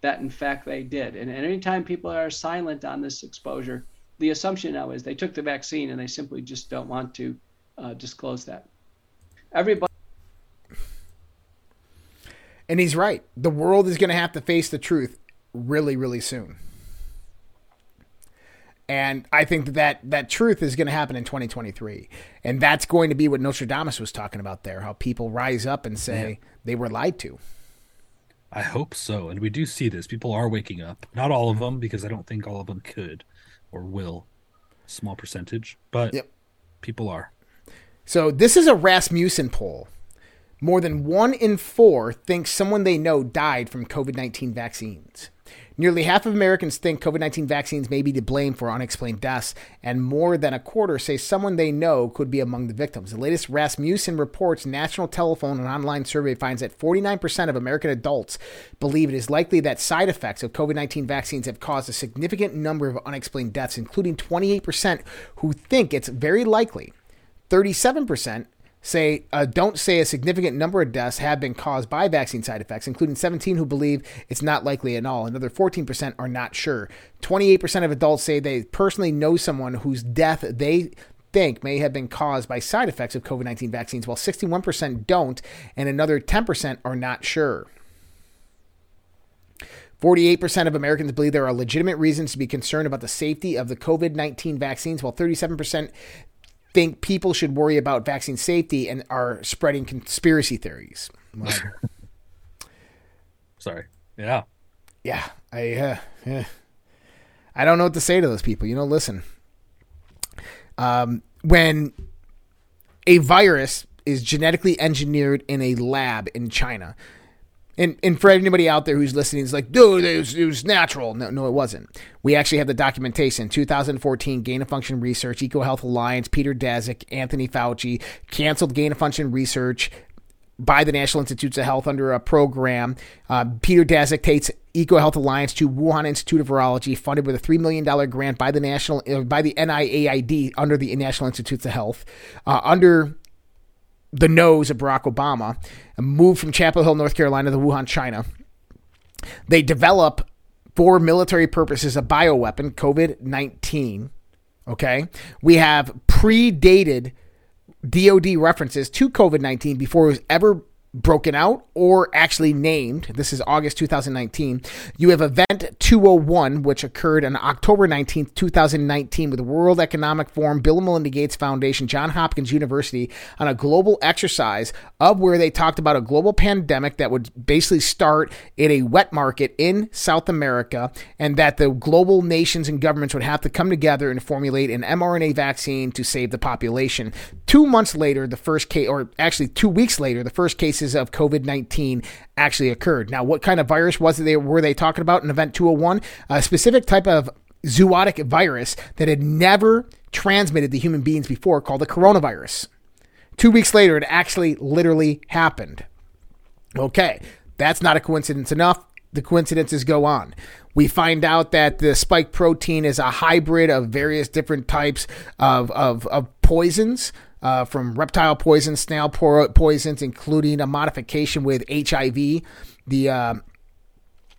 that in fact they did. And, and anytime people are silent on this exposure, the assumption now is they took the vaccine and they simply just don't want to uh, disclose that. Everybody. And he's right. The world is going to have to face the truth really, really soon. And I think that that, that truth is going to happen in 2023. And that's going to be what Nostradamus was talking about there how people rise up and say they were lied to. I hope so. And we do see this. People are waking up. Not all of them, because I don't think all of them could or will. Small percentage, but Yep. people are. So this is a Rasmussen poll. More than one in four think someone they know died from COVID 19 vaccines. Nearly half of Americans think COVID 19 vaccines may be to blame for unexplained deaths, and more than a quarter say someone they know could be among the victims. The latest Rasmussen Reports national telephone and online survey finds that 49% of American adults believe it is likely that side effects of COVID 19 vaccines have caused a significant number of unexplained deaths, including 28% who think it's very likely 37% say uh, don't say a significant number of deaths have been caused by vaccine side effects, including 17 who believe it's not likely at all. Another 14% are not sure. 28% of adults say they personally know someone whose death they think may have been caused by side effects of COVID 19 vaccines, while 61% don't, and another 10% are not sure. 48% of Americans believe there are legitimate reasons to be concerned about the safety of the COVID 19 vaccines, while 37% think people should worry about vaccine safety and are spreading conspiracy theories. Well, Sorry. Yeah. yeah, I, uh, eh. I don't know what to say to those people. You know, listen, um, when a virus is genetically engineered in a lab in China, And and for anybody out there who's listening, is like, dude, it was, it was natural. No, no, it wasn't. We actually have the documentation. 2014 gain of function research, EcoHealth Alliance, Peter Daszak, Anthony Fauci canceled gain of function research by the National Institutes of Health under a program. Uh, Peter Daszak takes EcoHealth Alliance to Wuhan Institute of Virology, funded with a three million dollar grant by the national uh, by the NIAID under the National Institutes of Health, uh, under the nose of Barack Obama, moved from Chapel Hill, North Carolina, to Wuhan, China. They develop for military purposes a bioweapon, COVID nineteen. Okay, we have predated DoD references to COVID 19 before it was ever broken out or actually named. This is August 2019. You have Event 201, which occurred on October 19th, 2019, with the World Economic Forum, Bill and Melinda Gates Foundation, John Hopkins University, on a global exercise of where they talked about a global pandemic that would basically start in a wet market in South America, and that the global nations and governments would have to come together and formulate an mRNA vaccine to save the population. Two months later, the first case, or actually two weeks later, the first case cases of COVID 19 actually occurred. Now, what kind of virus was it they were they talking about in Event 201? A specific type of zoonotic virus that had never transmitted to human beings before called the coronavirus. Two weeks later, it actually literally happened. Okay, that's not a coincidence enough. The coincidences go on. We find out that the spike protein is a hybrid of various different types of, of, of poisons uh, from reptile poison, snail poisons, including a modification with HIV, the uh,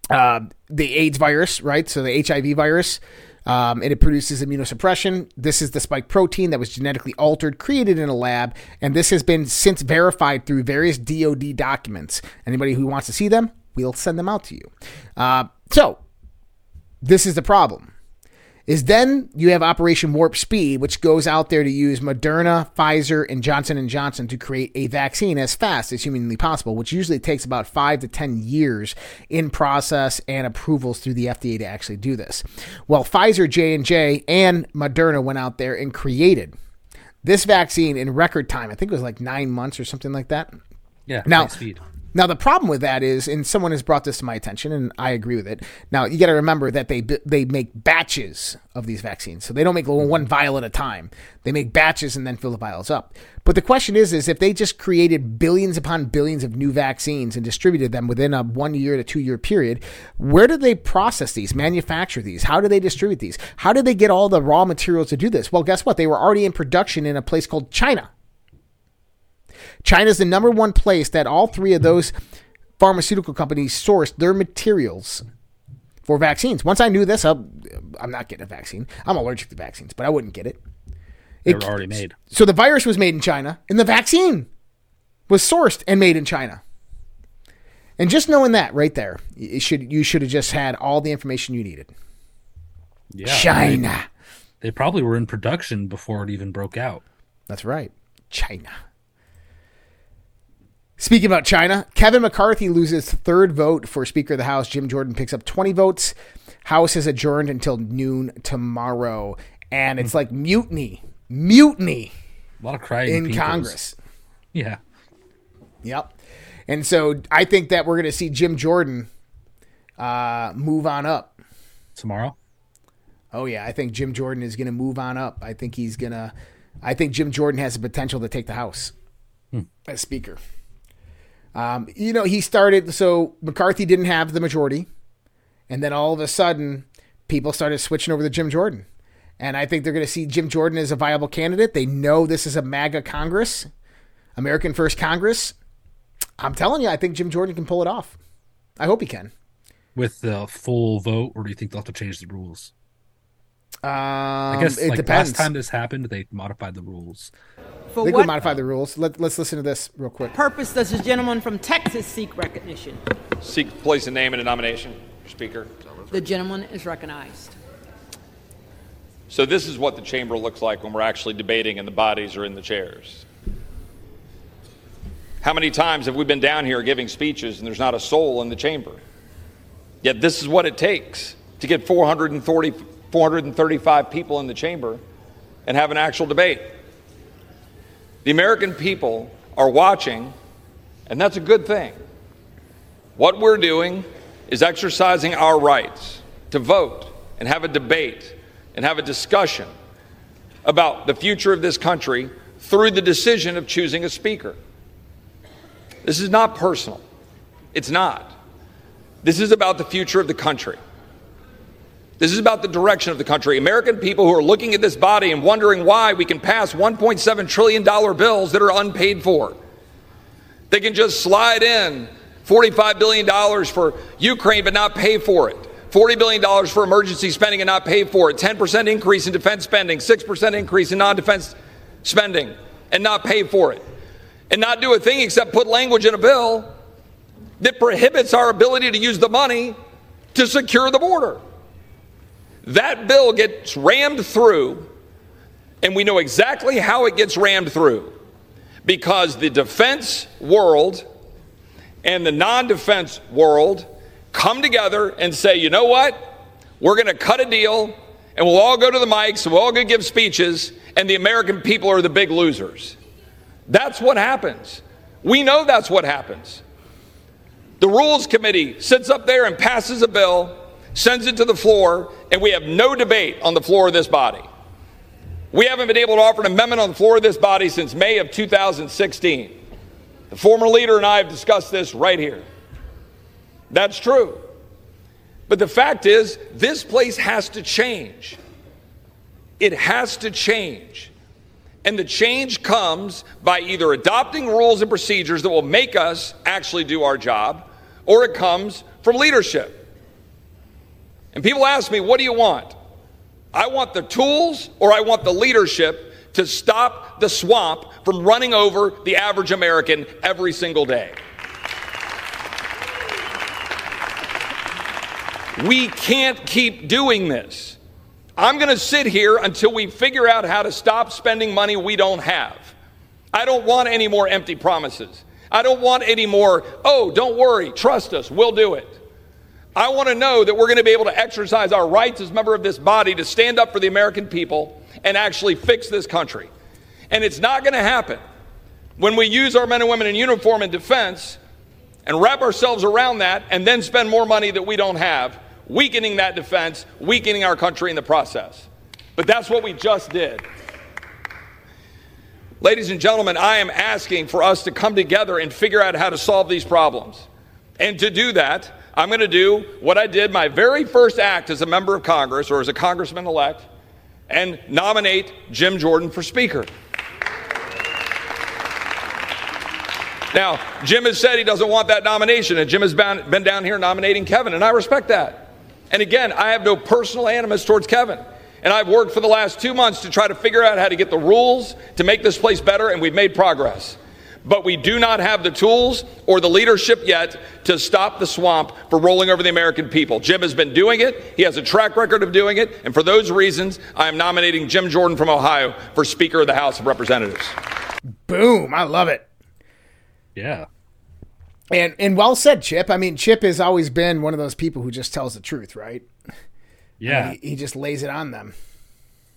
uh, the AIDS virus, right? So the HIV virus. Um, and it produces immunosuppression. This is the spike protein that was genetically altered, created in a lab, and this has been since verified through various DoD documents. Anybody who wants to see them, we'll send them out to you. Uh, so, this is the problem is then you have Operation Warp Speed, which goes out there to use Moderna, Pfizer, and Johnson and Johnson to create a vaccine as fast as humanly possible, which usually takes about five to ten years in process and approvals through the FDA to actually do this. Well, Pfizer, J and J, and Moderna went out there and created this vaccine in record time. I think it was like nine months or something like that. Yeah. Now, speed. Now the problem with that is, and someone has brought this to my attention, and I agree with it. Now you got to remember that they they make batches of these vaccines, so they don't make one vial at a time. They make batches and then fill the vials up. But the question is, is if they just created billions upon billions of new vaccines and distributed them within a one year to two year period, where do they process these, manufacture these? How do they distribute these? How did they get all the raw materials to do this? Well, guess what? They were already in production in a place called China. China's the number one place that all three of those pharmaceutical companies sourced their materials for vaccines. Once I knew this, uh, i am not getting a vaccine. I'm allergic to vaccines, but I wouldn't get it. They were already made. So the virus was made in China, and the vaccine was sourced and made in China. And just knowing that right there, you should you should have just had all the information you needed. Yeah, China. They, they probably were in production before it even broke out. That's right. China. Speaking about China, Kevin McCarthy loses third vote for Speaker of the House. Jim Jordan picks up 20 votes. House is adjourned until noon tomorrow. And it's like mutiny. Mutiny. A lot of crying in peoples. Congress. Yeah. Yep. And so I think that we're going to see Jim Jordan uh, move on up. Tomorrow? Oh, yeah. I think Jim Jordan is going to move on up. I think he's going to. I think Jim Jordan has the potential to take the House hmm. as Speaker. Um, you know, he started, so McCarthy didn't have the majority. And then all of a sudden, people started switching over to Jim Jordan. And I think they're going to see Jim Jordan as a viable candidate. They know this is a MAGA Congress, American First Congress. I'm telling you, I think Jim Jordan can pull it off. I hope he can. With the full vote, or do you think they'll have to change the rules? Um, I guess it like depends. last time this happened, they modified the rules. For they could modify the rules. Let, let's listen to this real quick. Purpose does this gentleman from Texas seek recognition? Seek place a name in a nomination, Speaker. The gentleman is recognized. So this is what the chamber looks like when we're actually debating and the bodies are in the chairs. How many times have we been down here giving speeches and there's not a soul in the chamber? Yet this is what it takes to get 440, 435 people in the chamber and have an actual debate. The American people are watching, and that's a good thing. What we're doing is exercising our rights to vote and have a debate and have a discussion about the future of this country through the decision of choosing a speaker. This is not personal. It's not. This is about the future of the country. This is about the direction of the country. American people who are looking at this body and wondering why we can pass $1.7 trillion bills that are unpaid for. They can just slide in $45 billion for Ukraine but not pay for it. $40 billion for emergency spending and not pay for it. 10% increase in defense spending, 6% increase in non defense spending and not pay for it. And not do a thing except put language in a bill that prohibits our ability to use the money to secure the border. That bill gets rammed through, and we know exactly how it gets rammed through because the defense world and the non defense world come together and say, you know what? We're going to cut a deal, and we'll all go to the mics, and we'll all go give speeches, and the American people are the big losers. That's what happens. We know that's what happens. The Rules Committee sits up there and passes a bill sends it to the floor, and we have no debate on the floor of this body. We haven't been able to offer an amendment on the floor of this body since May of 2016. The former leader and I have discussed this right here. That's true. But the fact is, this place has to change. It has to change. And the change comes by either adopting rules and procedures that will make us actually do our job, or it comes from leadership. And people ask me, what do you want? I want the tools or I want the leadership to stop the swamp from running over the average American every single day. We can't keep doing this. I'm going to sit here until we figure out how to stop spending money we don't have. I don't want any more empty promises. I don't want any more, oh, don't worry, trust us, we'll do it. I want to know that we're going to be able to exercise our rights as member of this body to stand up for the American people and actually fix this country. And it's not going to happen when we use our men and women in uniform in defense and wrap ourselves around that and then spend more money that we don't have, weakening that defense, weakening our country in the process. But that's what we just did. Ladies and gentlemen, I am asking for us to come together and figure out how to solve these problems. And to do that, I'm going to do what I did my very first act as a member of Congress or as a congressman elect and nominate Jim Jordan for Speaker. Now, Jim has said he doesn't want that nomination, and Jim has been down here nominating Kevin, and I respect that. And again, I have no personal animus towards Kevin. And I've worked for the last two months to try to figure out how to get the rules to make this place better, and we've made progress but we do not have the tools or the leadership yet to stop the swamp for rolling over the American people. Jim has been doing it. He has a track record of doing it. And for those reasons, I am nominating Jim Jordan from Ohio for Speaker of the House of Representatives. Boom. I love it. Yeah. And and well said, Chip. I mean, Chip has always been one of those people who just tells the truth, right? Yeah. He, he just lays it on them.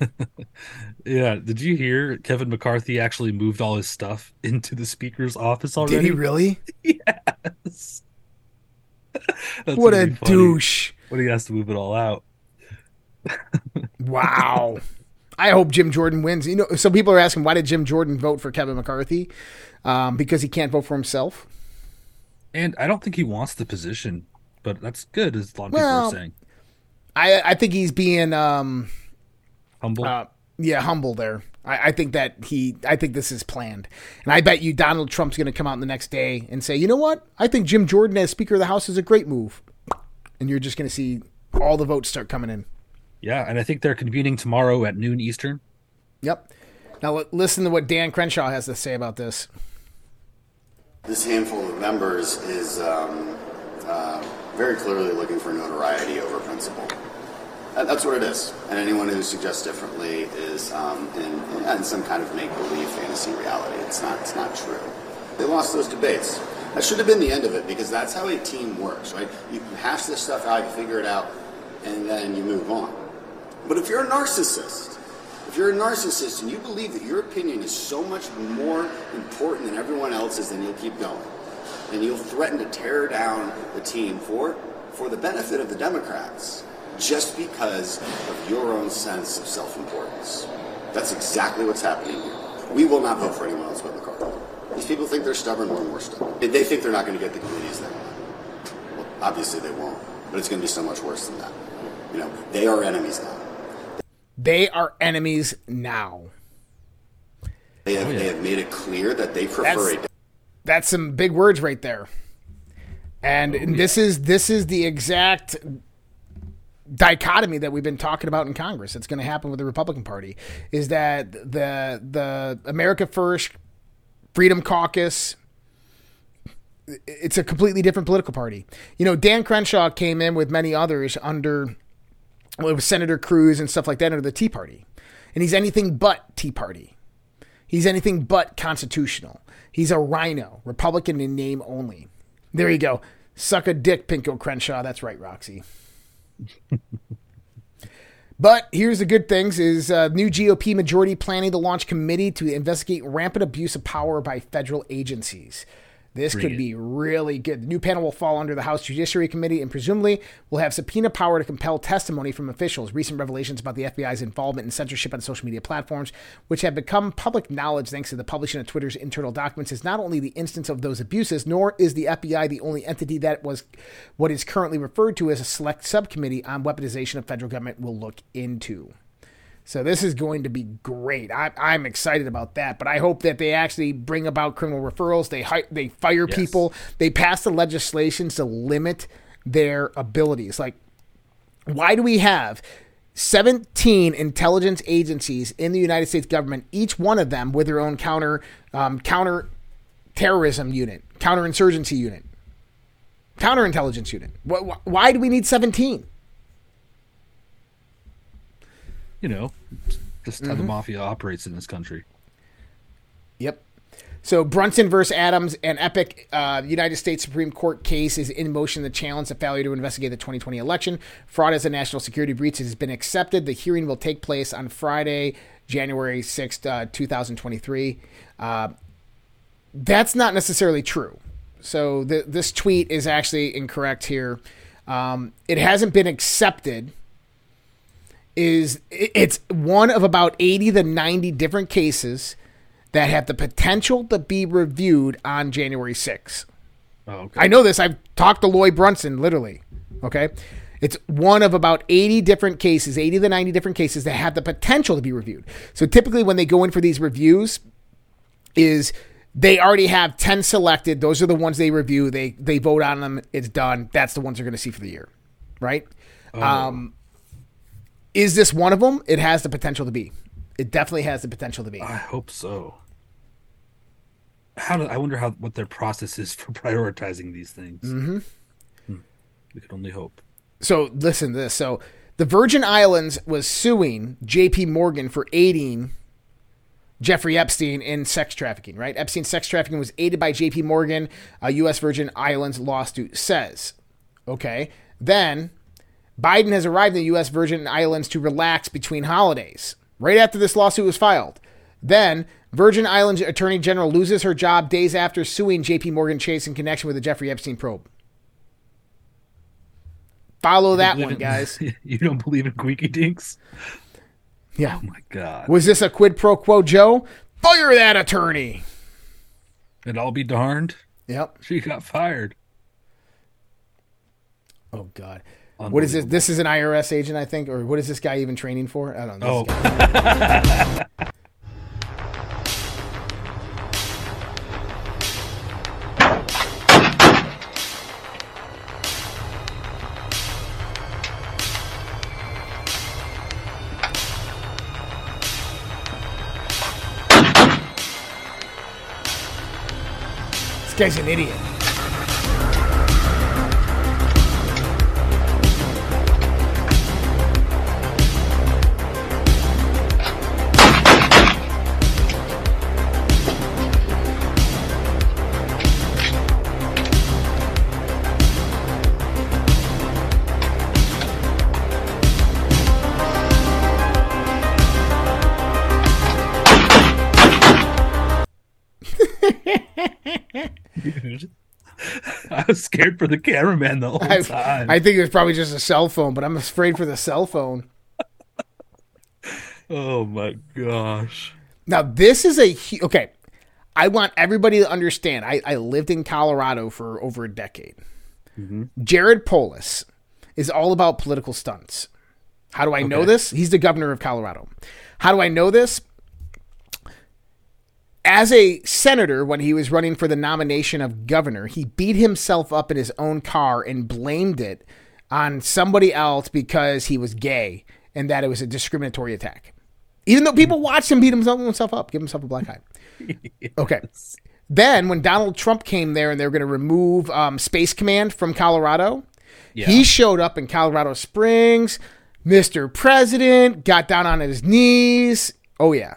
yeah. Did you hear Kevin McCarthy actually moved all his stuff into the speaker's office already? Did he really? yes. what a douche. When he has to move it all out. wow. I hope Jim Jordan wins. You know, some people are asking why did Jim Jordan vote for Kevin McCarthy? Um, because he can't vote for himself. And I don't think he wants the position, but that's good, as a lot of well, people are saying. I I think he's being um, humble. Uh, yeah, humble there. I, I, think that he, I think this is planned, and I bet you Donald Trump's going to come out the next day and say, you know what? I think Jim Jordan as Speaker of the House is a great move, and you're just going to see all the votes start coming in. Yeah, and I think they're convening tomorrow at noon Eastern. Yep. Now listen to what Dan Crenshaw has to say about this. This handful of members is um, uh, very clearly looking for notoriety over principle. That's what it is. And anyone who suggests differently is um, in, in, some kind of make-believe fantasy reality. It's not. It's not true. They lost those debates. That should have been the end of it because that's how a team works, right? You hash this stuff out, you figure it out, and then you move on. But if you're a narcissist, if you're a narcissist and you believe that your opinion is so much more important than everyone else's, then you'll keep going. and you'll threaten to tear down the team for for the benefit of the Democrats just because of your own sense of self-importance. That's exactly what's happening here. We will not vote for anyone else but McCarthy. These people think they're stubborn, we're more stubborn. They think they're not going to get the communities they want. Well, obviously they won't, but it's going to be so much worse than that. You know, they are enemies now. They are enemies now. They have, they have made it clear that they prefer That's- a That's some big words right there. And, oh, and this is this is the exact dichotomy that we've been talking about in Congress. It's going to happen with the Republican Party. Is that the the America First Freedom Caucus? It's a completely different political party. You know, Dan Crenshaw came in with many others under well, with Senator Cruz and stuff like that under the Tea Party, and he's anything but Tea Party. He's anything but constitutional. He's a rhino, Republican in name only. There you go. Suck a dick, Pinko Crenshaw. That's right, Roxy. but here's the good things: is uh, new GOP majority planning to launch committee to investigate rampant abuse of power by federal agencies. This Bring could it. be really good. The new panel will fall under the House Judiciary Committee and presumably will have subpoena power to compel testimony from officials. Recent revelations about the FBI's involvement in censorship on social media platforms, which have become public knowledge thanks to the publishing of Twitter's internal documents, is not only the instance of those abuses, nor is the FBI the only entity that was what is currently referred to as a select subcommittee on weaponization of federal government will look into. So this is going to be great. I, I'm excited about that. But I hope that they actually bring about criminal referrals. They hi- they fire Yes. people. They pass the legislations to limit their abilities. Like, why do we have 17 intelligence agencies in the United States government, each one of them with their own counter um, counter terrorism unit, counterinsurgency unit, counterintelligence unit? Wh- wh- Why do we need 17? You know, just how the mafia operates in this country. Yep. So Brunson versus Adams, an epic uh, United States Supreme Court case is in motion to challenge the failure to investigate the 2020 election. Fraud as a national security breach has been accepted. The hearing will take place on Friday, January 6th, uh, 2023. Uh, that's not necessarily true. So th- this tweet is actually incorrect here. Um, it hasn't been accepted is it's one of about 80 to 90 different cases that have the potential to be reviewed on January 6th. Oh, okay. I know this. I've talked to Lloyd Brunson literally. Okay. It's one of about 80 different cases, 80 to 90 different cases that have the potential to be reviewed. So typically when they go in for these reviews is they already have 10 selected. Those are the ones they review. They they vote on them. It's done. That's the ones they're going to see for the year. Right? Um is this one of them? It has the potential to be. It definitely has the potential to be. I hope so. How do I wonder how what their process is for prioritizing these things? Mm-hmm. We could only hope. so listen to this. So the Virgin Islands was suing J.P. Morgan for aiding Jeffrey Epstein in sex trafficking. Right? Epstein's sex trafficking was aided by J.P. Morgan. A U.S. Virgin Islands lawsuit says. Okay. Then Biden has arrived in the U.S. Virgin Islands to relax between holidays. Right after this lawsuit was filed. Then, Virgin Islands Attorney General loses her job days after suing JP Morgan Chase in connection with the Jeffrey Epstein probe. Follow that one, in- guys. you don't believe in Queeky Dinks? Yeah. Oh my god. Was this a quid pro quo, Joe? Fire that attorney. And I'll be darned. Yep. She got fired. Oh, God. What is this? This is an IRS agent, I think, or what is this guy even training for? I don't know. This Oh. This guy's an idiot. Was scared for the cameraman the whole I, time. I think it was probably just a cell phone, but I'm afraid for the cell phone. oh my gosh. Now this is a okay. I want everybody to understand. I, I lived in Colorado for over a decade. Mm-hmm. Jared Polis is all about political stunts. How do I know this? He's the governor of Colorado. How do I know this? As a senator, when he was running for the nomination of governor, he beat himself up in his own car and blamed it on somebody else because he was gay and that it was a discriminatory attack. Even though people watched him beat himself, up, give himself a black eye. Okay. Then, when Donald Trump came there and they were going to remove um, Space Command from Colorado, Yeah. he showed up in Colorado Springs. Mr. President got down on his knees. Oh yeah,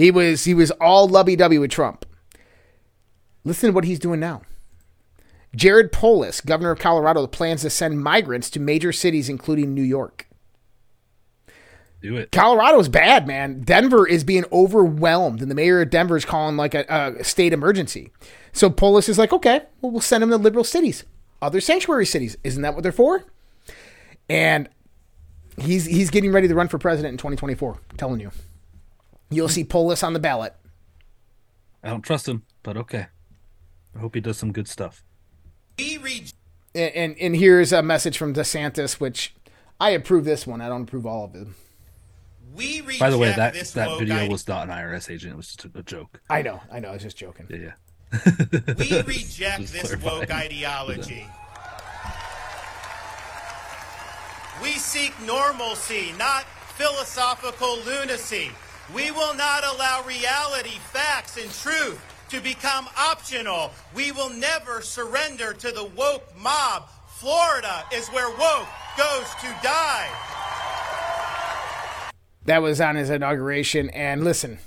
he was he was all lovey dovey with Trump. Listen to what he's doing now. Jared Polis, governor of Colorado, plans to send migrants to major cities, including New York. Do it. Colorado's bad, man. Denver is being overwhelmed, and the mayor of Denver is calling like a, a state emergency. So Polis is like, okay, well, we'll send them to liberal cities, other sanctuary cities. Isn't that what they're for? And he's he's getting ready to run for president in 2024. I'm telling you, you'll see Polis on the ballot. I don't trust him, but okay. I hope he does some good stuff. And, and and here's a message from DeSantis, which I approve this one. I don't approve all of them. We By the way, that this that video idea. was not an IRS agent. It was just a, a joke. I know, I know. I was just joking. Yeah, yeah. We reject this clarifying. woke ideology. We seek normalcy, not philosophical lunacy. We will not allow reality, facts, and truth to become optional. We will never surrender to the woke mob. Florida is where woke goes to die. That was on his inauguration. And listen,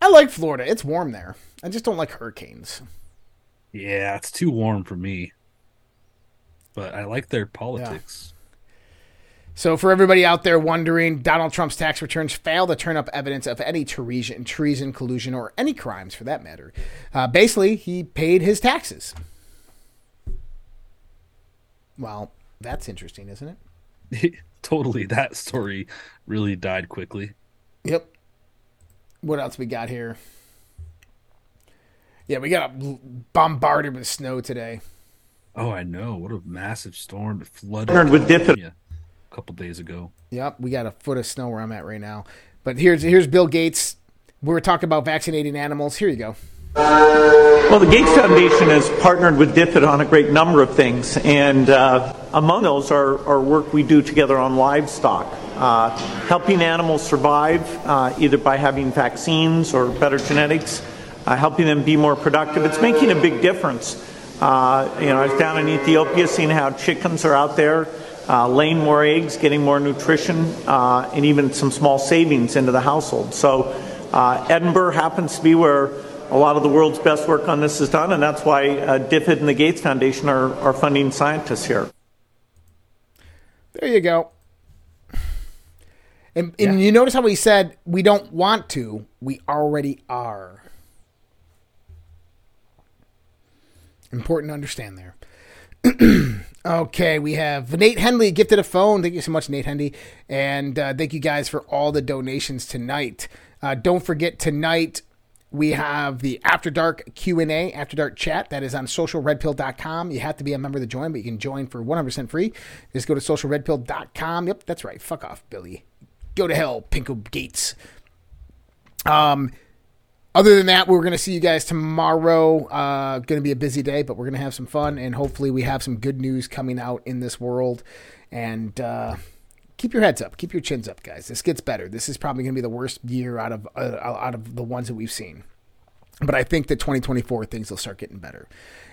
I like Florida. It's warm there. I just don't like hurricanes. Yeah, it's too warm for me. But I like their politics. So, for everybody out there wondering, Donald Trump's tax returns fail to turn up evidence of any treason, treason, collusion, or any crimes for that matter. Uh, basically, he paid his taxes. Well, that's interesting, isn't it? totally. That story really died quickly. Yep. What else we got here? Yeah, we got bombarded with snow today. Oh, I know. What a massive storm. It flooded Partnered with Diffin- California a couple days ago. Yep, we got a foot of snow where I'm at right now. But here's here's Bill Gates. We were talking about vaccinating animals. Here you go. Well, the Gates Foundation has partnered with DFID on a great number of things, and uh, among those are, are work we do together on livestock, uh, helping animals survive uh, either by having vaccines or better genetics, uh, helping them be more productive. It's making a big difference. Uh, you know, I was down in Ethiopia seeing how chickens are out there uh, laying more eggs, getting more nutrition, uh, and even some small savings into the household. So, uh, Edinburgh happens to be where a lot of the world's best work on this is done, and that's why uh, DFID and the Gates Foundation are, are funding scientists here. There you go. And, and you notice how he said, we don't want to, we already are. Important to understand there. okay, we have Nate Henley gifted a phone. Thank you so much, Nate Henley. And uh, thank you guys for all the donations tonight. Uh, don't forget, tonight we have the After Dark Q&A, After Dark chat. That is on socialredpill.com. You have to be a member to join, but you can join for 100% free. Just go to socialredpill.com. Yep, that's right. Fuck off, Billy. Go to hell, Pinko Gates. Um, other than that, we're going to see you guys tomorrow. Uh, going to be a busy day, but we're going to have some fun, and hopefully, we have some good news coming out in this world. And uh, keep your heads up, keep your chins up, guys. This gets better. This is probably going to be the worst year out of uh, out of the ones that we've seen. But I think that 2024 things will start getting better,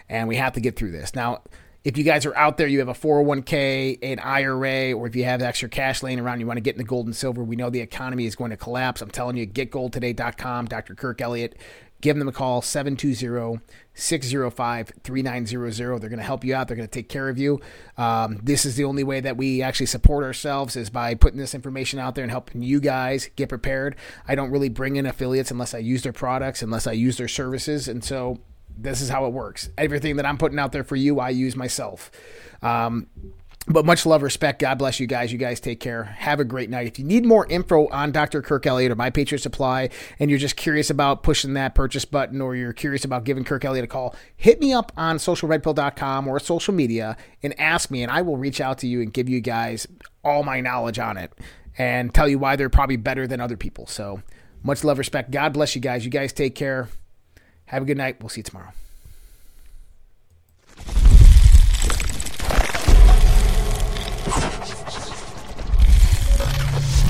and we have to get through this now. If you guys are out there, you have a 401k, an IRA, or if you have extra cash laying around, you want to get into gold and silver. We know the economy is going to collapse. I'm telling you, getgoldtoday.com, Dr. Kirk Elliott. Give them a call, 720 605 3900. They're going to help you out. They're going to take care of you. Um, this is the only way that we actually support ourselves is by putting this information out there and helping you guys get prepared. I don't really bring in affiliates unless I use their products, unless I use their services. And so this is how it works. Everything that I'm putting out there for you, I use myself. Um, but much love, respect. God bless you guys. You guys take care. Have a great night. If you need more info on Dr. Kirk Elliott or My Patriot Supply, and you're just curious about pushing that purchase button or you're curious about giving Kirk Elliott a call, hit me up on socialredpill.com or social media and ask me, and I will reach out to you and give you guys all my knowledge on it and tell you why they're probably better than other people. So much love, respect. God bless you guys. You guys take care. Have a good night. We'll see you tomorrow.